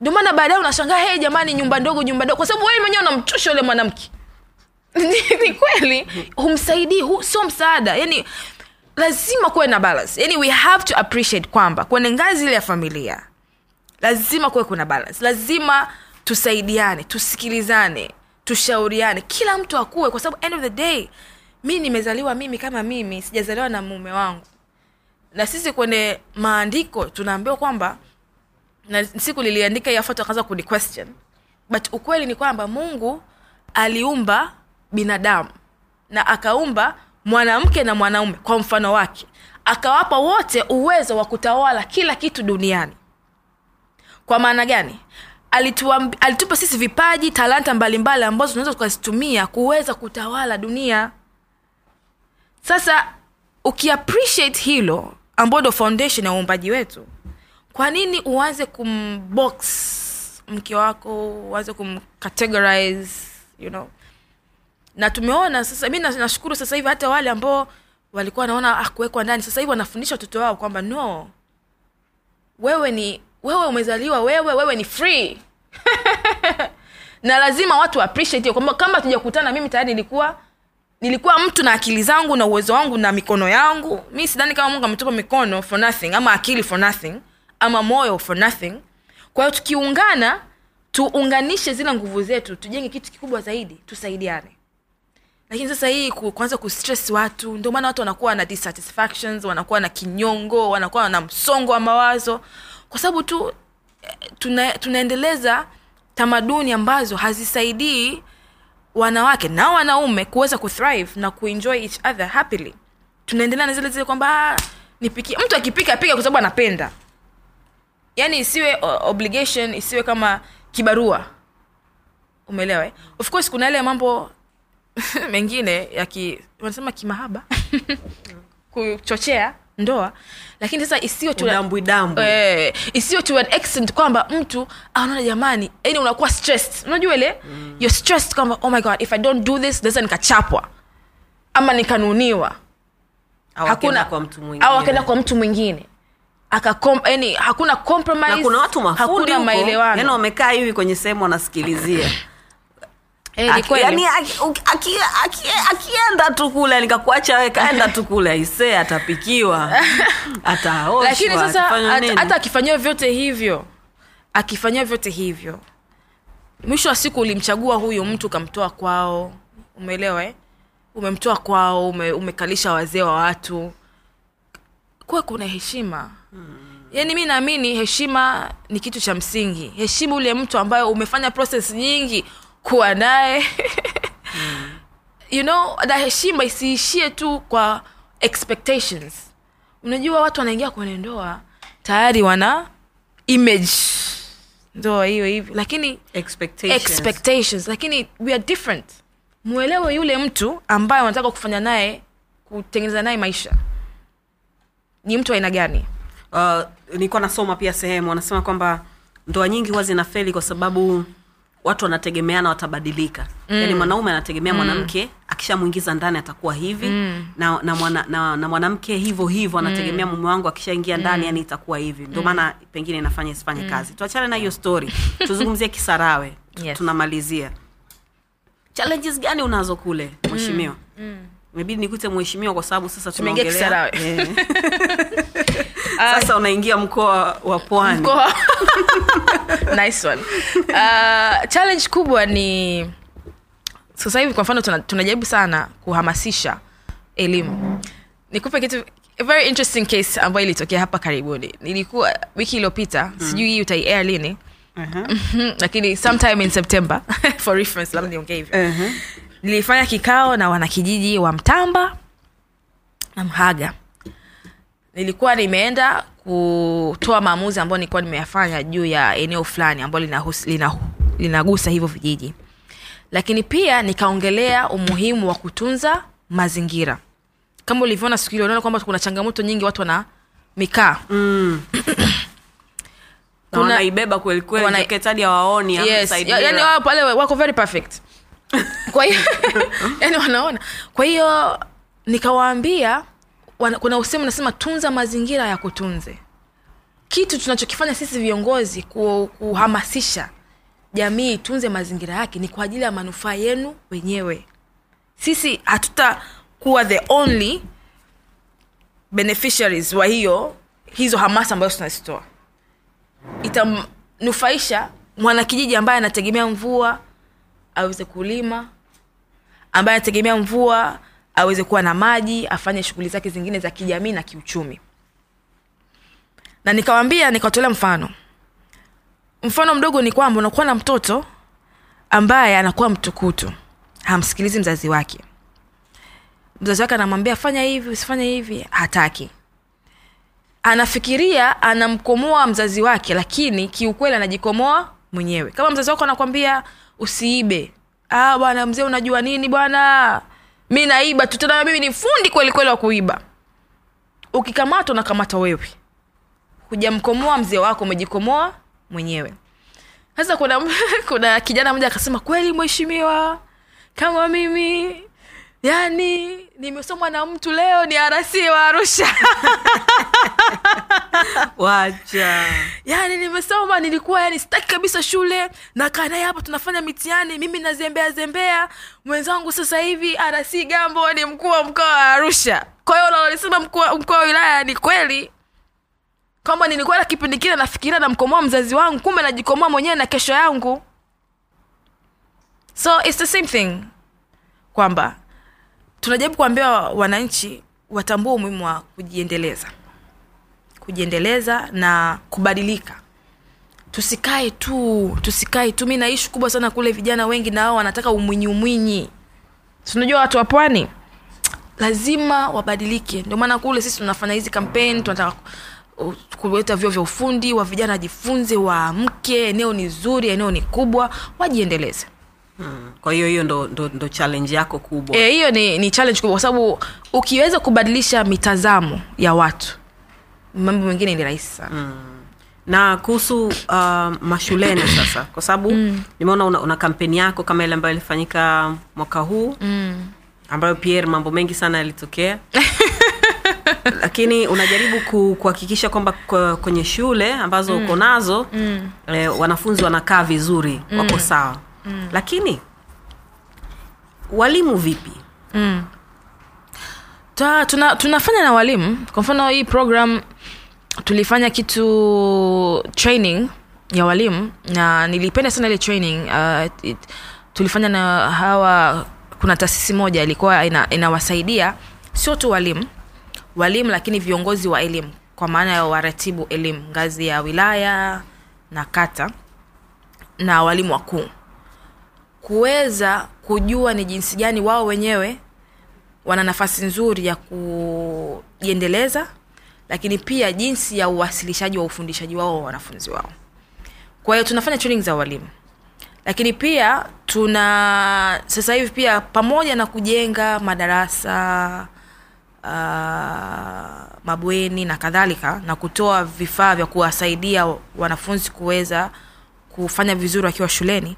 ndio maana baadaye unashangaa hey jamani nyumba ndogo nyumba ndogo. Kwa sababu wewe mwenyewe unamchosha yule mwanamke. (laughs) Ni ni kweli. Humsaidii hu, sio msaada. Yani lazima kuwe na balance. Yani we have to appreciate kwamba kwenye ngazi ile ya familia lazima kuwe kuna balance. Lazima tusaidiane tusikilizane tushauriane. Kila mtu akuwe kwa sababu end of the day mi nimezaliwa mimi kama mimi sijazaliwa na mume wangu. Na sisi kwenye maandiko tunaambiwa kwamba na siku liliandika hiyo foto akaanza kuni but ukweli ni kwamba mungu aliumba binadamu na akaumba mwanamke na mwanaume kwa mfano wake. Akawapa wote uwezo wa kutawala kila kitu duniani. Kwa maana gani? Alituwa, alitupa sisi vipaji talanta mbalimbali ambazo tunaweza tukazitumia kuweza kutawala dunia. Sasa ukiappreciate hilo ambao ndo foundation ya uumbaji wetu kwa nini uanze kumbox mke wako uanze kumcategorize you know? Na tumeona sasa mi nashukuru sasa hivi hata wale ambao walikuwa wanaona ah, ndani. Sasa hivi wanafundisha watoto wao kwamba no. Wewe ni wewe umezaliwa wewe wewe ni free. (laughs) Na lazima watu appreciate kwamba kama tujakutana mimi tayari nilikuwa nilikuwa mtu na akili zangu na uwezo wangu na mikono yangu. Mi sidhani kama mungu ametupa mikono for nothing ama akili for nothing ama moyo for nothing. Kwa hiyo tukiungana tuunganishe zile nguvu zetu tujenge kitu kikubwa zaidi tusaidiane. Lakini sasa hii ku- kuanza kustress watu ndio maana watu wanakuwa na dissatisfactions wanakuwa na kinyongo wanakuwa na msongo wa mawazo. Kwa sababu tu eh, tuna, tunaendeleza tamaduni ambazo hazisaidii wanawake na wanaume kuweza kuthrive na kuenjoy each other happily. Tunaendelea na zile zile kwamba "Ah, nipikie mtu akipika pika kwa sababu anapenda yani isiwe obligation isiwe kama kibarua. Umeelewa eh? of course kuna yale mambo (laughs) mengine ya ki wanasema kimahaba. (laughs) Kuchochea ndoa. Lakini sasa isiyo to an extent kwamba mtu anaona jamani yani unakuwa stressed. Unajua ile? Mm. you're stressed kwamba oh my god if i don't do this naweza nikachapwa ama nikanuniwa. Hakuna kwa mtu mwingine. au akaenda kwa mtu mwingine yani hakuna compromise na kuna watu mafundi maelewano. yani wamekaa hivi kwenye sehemu wanasikilizia. (clears throat) Eh, Aki- kweli. yani aki- aki- aki- akienda tu kule nikakuacha we kaenda tu kule aisee atapikiwa (laughs) ataoshwa lakini sasa hata hata akifanyiwa vyote hivyo akifanyiwa vyote hivyo mwisho wa siku ulimchagua huyu mtu ukamtoa kwao. Umeelewa eh? umemtoa kwao ume, umekalisha wazee wa watu kuwa kuna heshima. Yaani mi naamini heshima ni kitu cha msingi. Heshima ule mtu ambayo umefanya process nyingi kuwa naye. (laughs) You know na heshima isiishie tu kwa expectations. Unajua watu wanaingia kwenye ndoa tayari wana image. Ndoa hiyo hivi. Lakini Expectations. expectations. Lakini we are different. Mwelewe yule mtu ambaye wanataka kufanya naye kutengeneza naye maisha ni mtu aina gani uh, nilikuwa nasoma pia sehemu wanasema kwamba ndoa nyingi huwa zinafeli kwa sababu watu wanategemeana watabadilika mm. yani mwanaume anategemea mm. mwanamke akishamwingiza ndani atakuwa hivi mm. na, na, mwana, na, na mwanamke hivyo hivyo anategemea mume wangu akishaingia ndani mm. yani itakuwa hivi ndio maana pengine inafanya isifanye mm. kazi tuachane na hiyo story tuzungumzie kisarawe (laughs) Yes. tunamalizia challenges gani unazo kule mheshimiwa mm. Imebidi nikute mheshimiwa kwa sababu sasa tunaongelea. Eh. (laughs) (laughs) sasa unaingia mkoa wa pwani. Mkoa- (laughs) nice one. Uh, challenge kubwa ni sasa hivi kwa mfano tuna- tunajaribu sana kuhamasisha elimu. Nikupe kitu a very interesting case ambayo ilitokea hapa karibuni. Nilikuwa wiki iliyopita mm. sijui hii utaiair lini. Uh-huh. lakini sometime in september for reference labda niongee hivyo. Uh-huh. Nilifanya kikao na wanakijiji wa mtamba na mhaga. Nilikuwa nimeenda kutoa maamuzi ambayo nilikuwa nimeyafanya juu ya eneo fulani ambalo linagusa lina- linagusa hivyo vijiji. Lakini pia nikaongelea umuhimu wa kutunza mazingira. Kama ulivyoona siku hili unaona kwamba kuna changamoto nyingi watu wana mikaa. Mm. Kuna- wanaibeba kweli kweli wana- hadi yes. ya- yani wao pale wako very perfect kwa hiyo (laughs) yani wanaona. Kwa hiyo nikawaambia kuna usemu nasema tunza mazingira ya kutunze. Kitu tunachokifanya sisi viongozi kuhamasisha jamii itunze mazingira yake ni kwa ajili ya manufaa yenu wenyewe. Sisi hatutakuwa the only beneficiaries wa hiyo hizo hamasa ambazo tunazitoa. Itamnufaisha mwanakijiji ambaye anategemea mvua aweze kulima ambaye anategemea mvua aweze kuwa na maji afanye shughuli zake zingine za kijamii na kiuchumi. Na nikawambia nikawatolea mfano. Mfano mdogo ni kwamba unakuwa na mtoto ambaye anakuwa mtukutu hamsikilizi mzazi wake. Mzazi wake anamwambia fanya hivi usifanye hivi hataki. Anafikiria anamkomoa mzazi wake lakini kiukweli anajikomoa mwenyewe. Kama mzazi wako anakwambia usiibe. Ah bwana mzee unajua nini bwana? Mi naiba tu tena mimi ni fundi kweli kweli wa kuiba. Ukikamatwa unakamata wewe. Hujamkomoa mzee wako umejikomoa mwenyewe. Sasa kuna (laughs) kuna kijana mmoja akasema kweli mheshimiwa kama mimi yani nimesomwa na mtu leo ni arasi wa arusha. (laughs) Wacha. Yani nimesoma nilikuwa yani sitaki kabisa shule. Nakaa naye hapa tunafanya mitihani mimi nazembea zembea. Mwenzangu sasa hivi rc gambo ni mkuu wa mkoa wa arusha. Kwa hiyo unalolisema mkuu wa wilaya ni kweli. Kwamba nilikuwa na kipindi kile nafikiria namkomoa mzazi wangu kumbe najikomoa mwenyewe na kesho yangu. So it's the same thing. Kwamba tunajaribu kuambia wananchi watambue umuhimu wa kujiendeleza. Kujiendeleza na kubadilika. Tusikae tu tusikae tu. Mi naishi kubwa sana kule vijana wengi na wao wanataka umwinyi umwinyi. Tunajua watu wa pwani? Lazima wabadilike. Ndio maana kule sisi tunafanya hizi kampeni tunataka kuleta vyo vya ufundi wa vijana wajifunze waamke eneo ni zuri eneo ni kubwa wajiendeleze mm. kwa hiyo hiyo ndo, ndo, ndo challenge yako kubwa Eh, hiyo ni, ni challenge kubwa kwa sababu ukiweza kubadilisha mitazamo ya watu mambo mengine ni rahisi sana na kuhusu uh, mashuleni (coughs) sasa kwa sababu mm. nimeona una, una kampeni yako kama ile ambayo ilifanyika mwaka huu mm. ambayo pierre mambo mengi sana yalitokea (laughs) lakini unajaribu kuhakikisha kwamba kwenye shule ambazo uko nazo mm. eh, wanafunzi wanakaa vizuri mm. wako sawa mm. lakini walimu vipi? Ta, tuna, tunafanya na walimu. Kwa mfano hii program tulifanya kitu training ya walimu na nilipenda sana ile training uh, it, tulifanya na hawa kuna taasisi moja ilikuwa ina, inawasaidia sio tu walimu walimu lakini viongozi wa elimu kwa maana ya waratibu elimu ngazi ya wilaya na kata na walimu wakuu kuweza kujua ni jinsi gani wao wenyewe wana nafasi nzuri ya kujiendeleza lakini pia jinsi ya uwasilishaji wa ufundishaji wao wa wanafunzi wao. Kwa hiyo tunafanya training za walimu. Lakini pia tuna sasa hivi pia pamoja na kujenga madarasa uh, mabweni na kadhalika na kutoa vifaa vya kuwasaidia wanafunzi kuweza kufanya vizuri wakiwa shuleni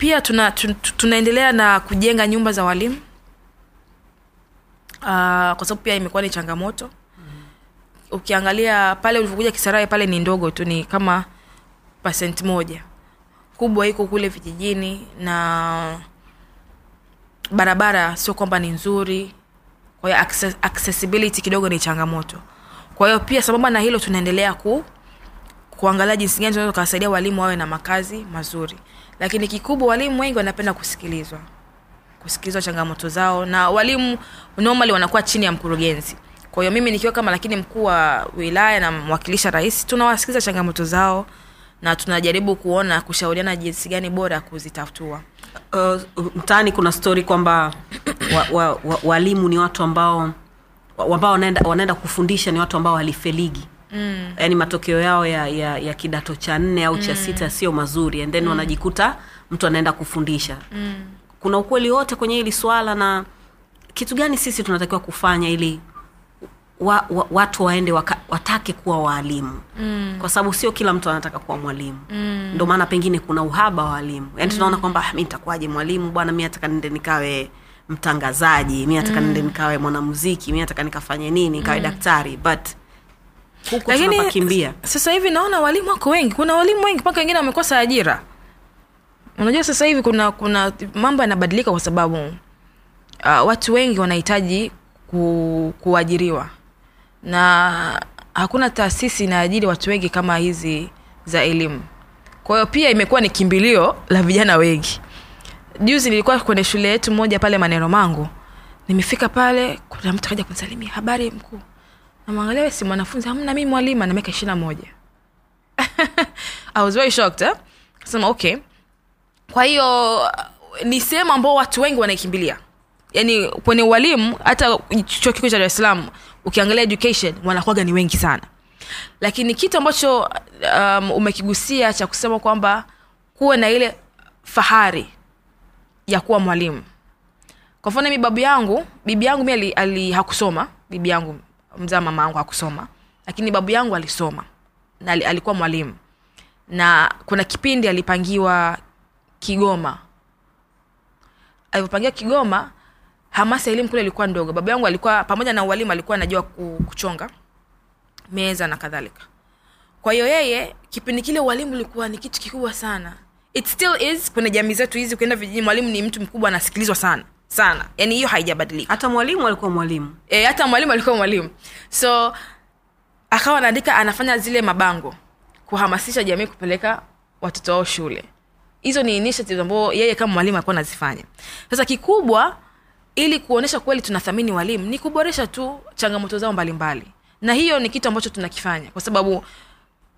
pia tuna, tuna, tunaendelea na kujenga nyumba za walimu. Uh, kwa sababu pia imekuwa ni changamoto. Ukiangalia pale ulivyokuja kisarai pale ni ndogo tu ni kama pasent moja. Kubwa iko kule vijijini na barabara sio kwamba ni nzuri. Kwa hiyo access, accessibility kidogo ni changamoto. Kwa hiyo pia sambamba na hilo tunaendelea ku kuangalia jinsi gani tunaweza kuwasaidia walimu wawe na makazi mazuri lakini kikubwa walimu wengi wanapenda kusikilizwa. Kusikilizwa changamoto zao. Na walimu normally wanakuwa chini ya mkurugenzi. Kwa hiyo mimi nikiwa kama lakini mkuu wa wilaya na mwakilisha rais tunawasikiliza changamoto zao na tunajaribu kuona kushauriana jinsi gani bora ya kuzitatua. Uh, mtaani kuna stori kwamba wa, wa, wa, walimu ni watu ambao ambao wanaenda kufundisha ni watu ambao walifeligi mm. yaani matokeo yao ya, ya, ya kidato cha nne au cha sita sio mazuri and then mm. wanajikuta mtu anaenda kufundisha mm. kuna ukweli wote kwenye hili swala na kitu gani sisi tunatakiwa kufanya ili wa, wa, watu waende waka, watake kuwa waalimu mm. kwa sababu sio kila mtu anataka kuwa mwalimu mm. ndio maana pengine kuna uhaba wa walimu yaani tunaona kwamba "Ah, mi nitakuwaje mwalimu bwana mi nataka nende nikawe mtangazaji mi nataka nende nikawe mwanamuziki mi nataka nikafanye nini nikawe daktari but huku tunapakimbia. sasa hivi naona walimu wako wengi. Kuna walimu wengi mpaka wengine wamekosa ajira. Unajua sasa hivi kuna kuna mambo yanabadilika kwa sababu uh, watu wengi wanahitaji ku, kuajiriwa. Na hakuna taasisi inaajiri watu wengi kama hizi za elimu. Kwa hiyo pia imekuwa ni kimbilio la vijana wengi. Juzi nilikuwa kwenye shule yetu moja pale maneno mangu. Nimefika pale kuna mtu akaja kunisalimia. Habari mkuu namwangalia "We si mwanafunzi hamna mi mwalimu ana miaka ishirina moja. (laughs) I was very shocked eh? sema okay. Kwa hiyo ni sehemu ambao watu wengi wanaikimbilia. Yaani kwenye ualimu hata chuo kikuu cha dar salaam ukiangalia education wanakuaga ni wengi sana. Lakini kitu ambacho um, umekigusia cha kusema kwamba kuwe na ile fahari ya kuwa mwalimu. Kwa mfano mi babu yangu bibi yangu mi hakusoma bibi yangu mzaa mama yangu hakusoma lakini babu yangu alisoma na alikuwa mwalimu. Na kuna kipindi alipangiwa kigoma. Alivyopangiwa kigoma hamasa elimu kule ilikuwa ndogo. Baba yangu alikuwa pamoja na ualimu alikuwa anajua ku- kuchonga meza na kadhalika. Kwa hiyo yeye kipindi kile ualimu ulikuwa ni kitu kikubwa sana. It still is kwenye jamii zetu hizi ukienda vijijini mwalimu ni mtu mkubwa anasikilizwa sana sana. Yani hiyo haijabadilika. Hata mwalimu alikuwa mwalimu. E, hata mwalimu alikuwa mwalimu. So akawa anaandika anafanya zile mabango kuhamasisha jamii kupeleka watoto wao shule. Hizo ni initiatives ambao yeye kama mwalimu alikuwa anazifanya. Sasa kikubwa ili kuonyesha kweli tunathamini walimu ni kuboresha tu changamoto zao mbalimbali. Na hiyo ni kitu ambacho tunakifanya kwa sababu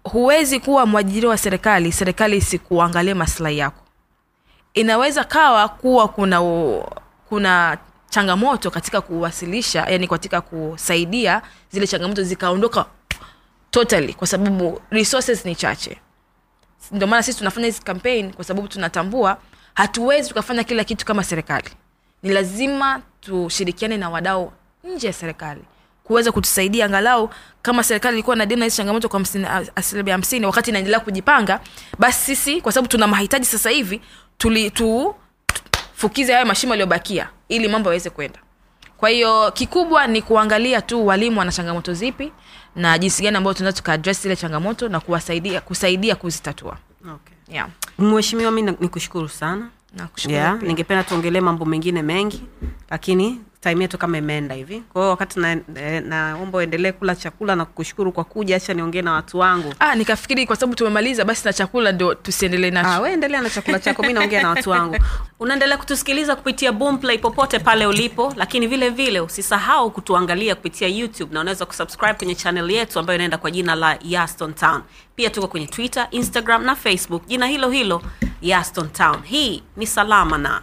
huwezi kuwa mwajiri wa serikali serikali isikuangalie maslahi yako. Inaweza kawa kuwa kuna u, kuna changamoto katika kuwasilisha yani katika kusaidia zile changamoto zikaondoka totally kwa sababu resources ni chache. Ndio maana sisi tunafanya hizi campaign kwa sababu tunatambua hatuwezi tukafanya kila kitu kama serikali. Ni lazima tushirikiane na wadau nje ya serikali kuweza kutusaidia angalau kama serikali ilikuwa na deni hizi changamoto kwa asilimia hamsini wakati inaendelea kujipanga basi sisi kwa sababu tuna mahitaji sasa hivi tuli tu fukize hayo mashimo yaliyobakia ili mambo yaweze kwenda kwa hiyo kikubwa ni kuangalia tu walimu wana changamoto zipi na jinsi gani ambayo tunaweza tukaadres zile changamoto na kuwasaidia kusaidia kuzitatua okay. yeah. mheshimiwa mi nikushukuru sana yeah, ningependa tuongelee mambo mengine mengi lakini time yetu kama imeenda hivi. Kwa hiyo wakati naomba na, naomba uendelee kula chakula na kukushukuru kwa kuja acha niongee na watu wangu. Ah, nikafikiri kwa sababu tumemaliza basi na chakula ndo tusiendelee nacho. Ah, we endelea na chakula chako mi naongea na watu wangu. Unaendelea kutusikiliza kupitia boomplay popote pale ulipo lakini vile vile usisahau kutuangalia kupitia youtube na unaweza kusubscribe kwenye channel yetu ambayo inaenda kwa jina la yaston town. Pia tuko kwenye twitter instagram na facebook. Jina hilo hilo yaston town. Hii ni salama na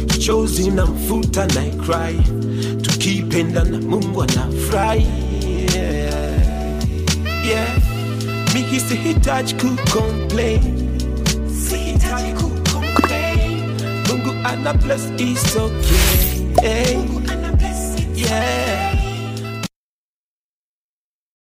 chozi na mfuta na cry, tukipenda na Mungu anafurahi yeah. yeah. miki sihitaji kucomplain, sihitaji kucomplain. Mungu ana bless is okay. Hey. Yeah.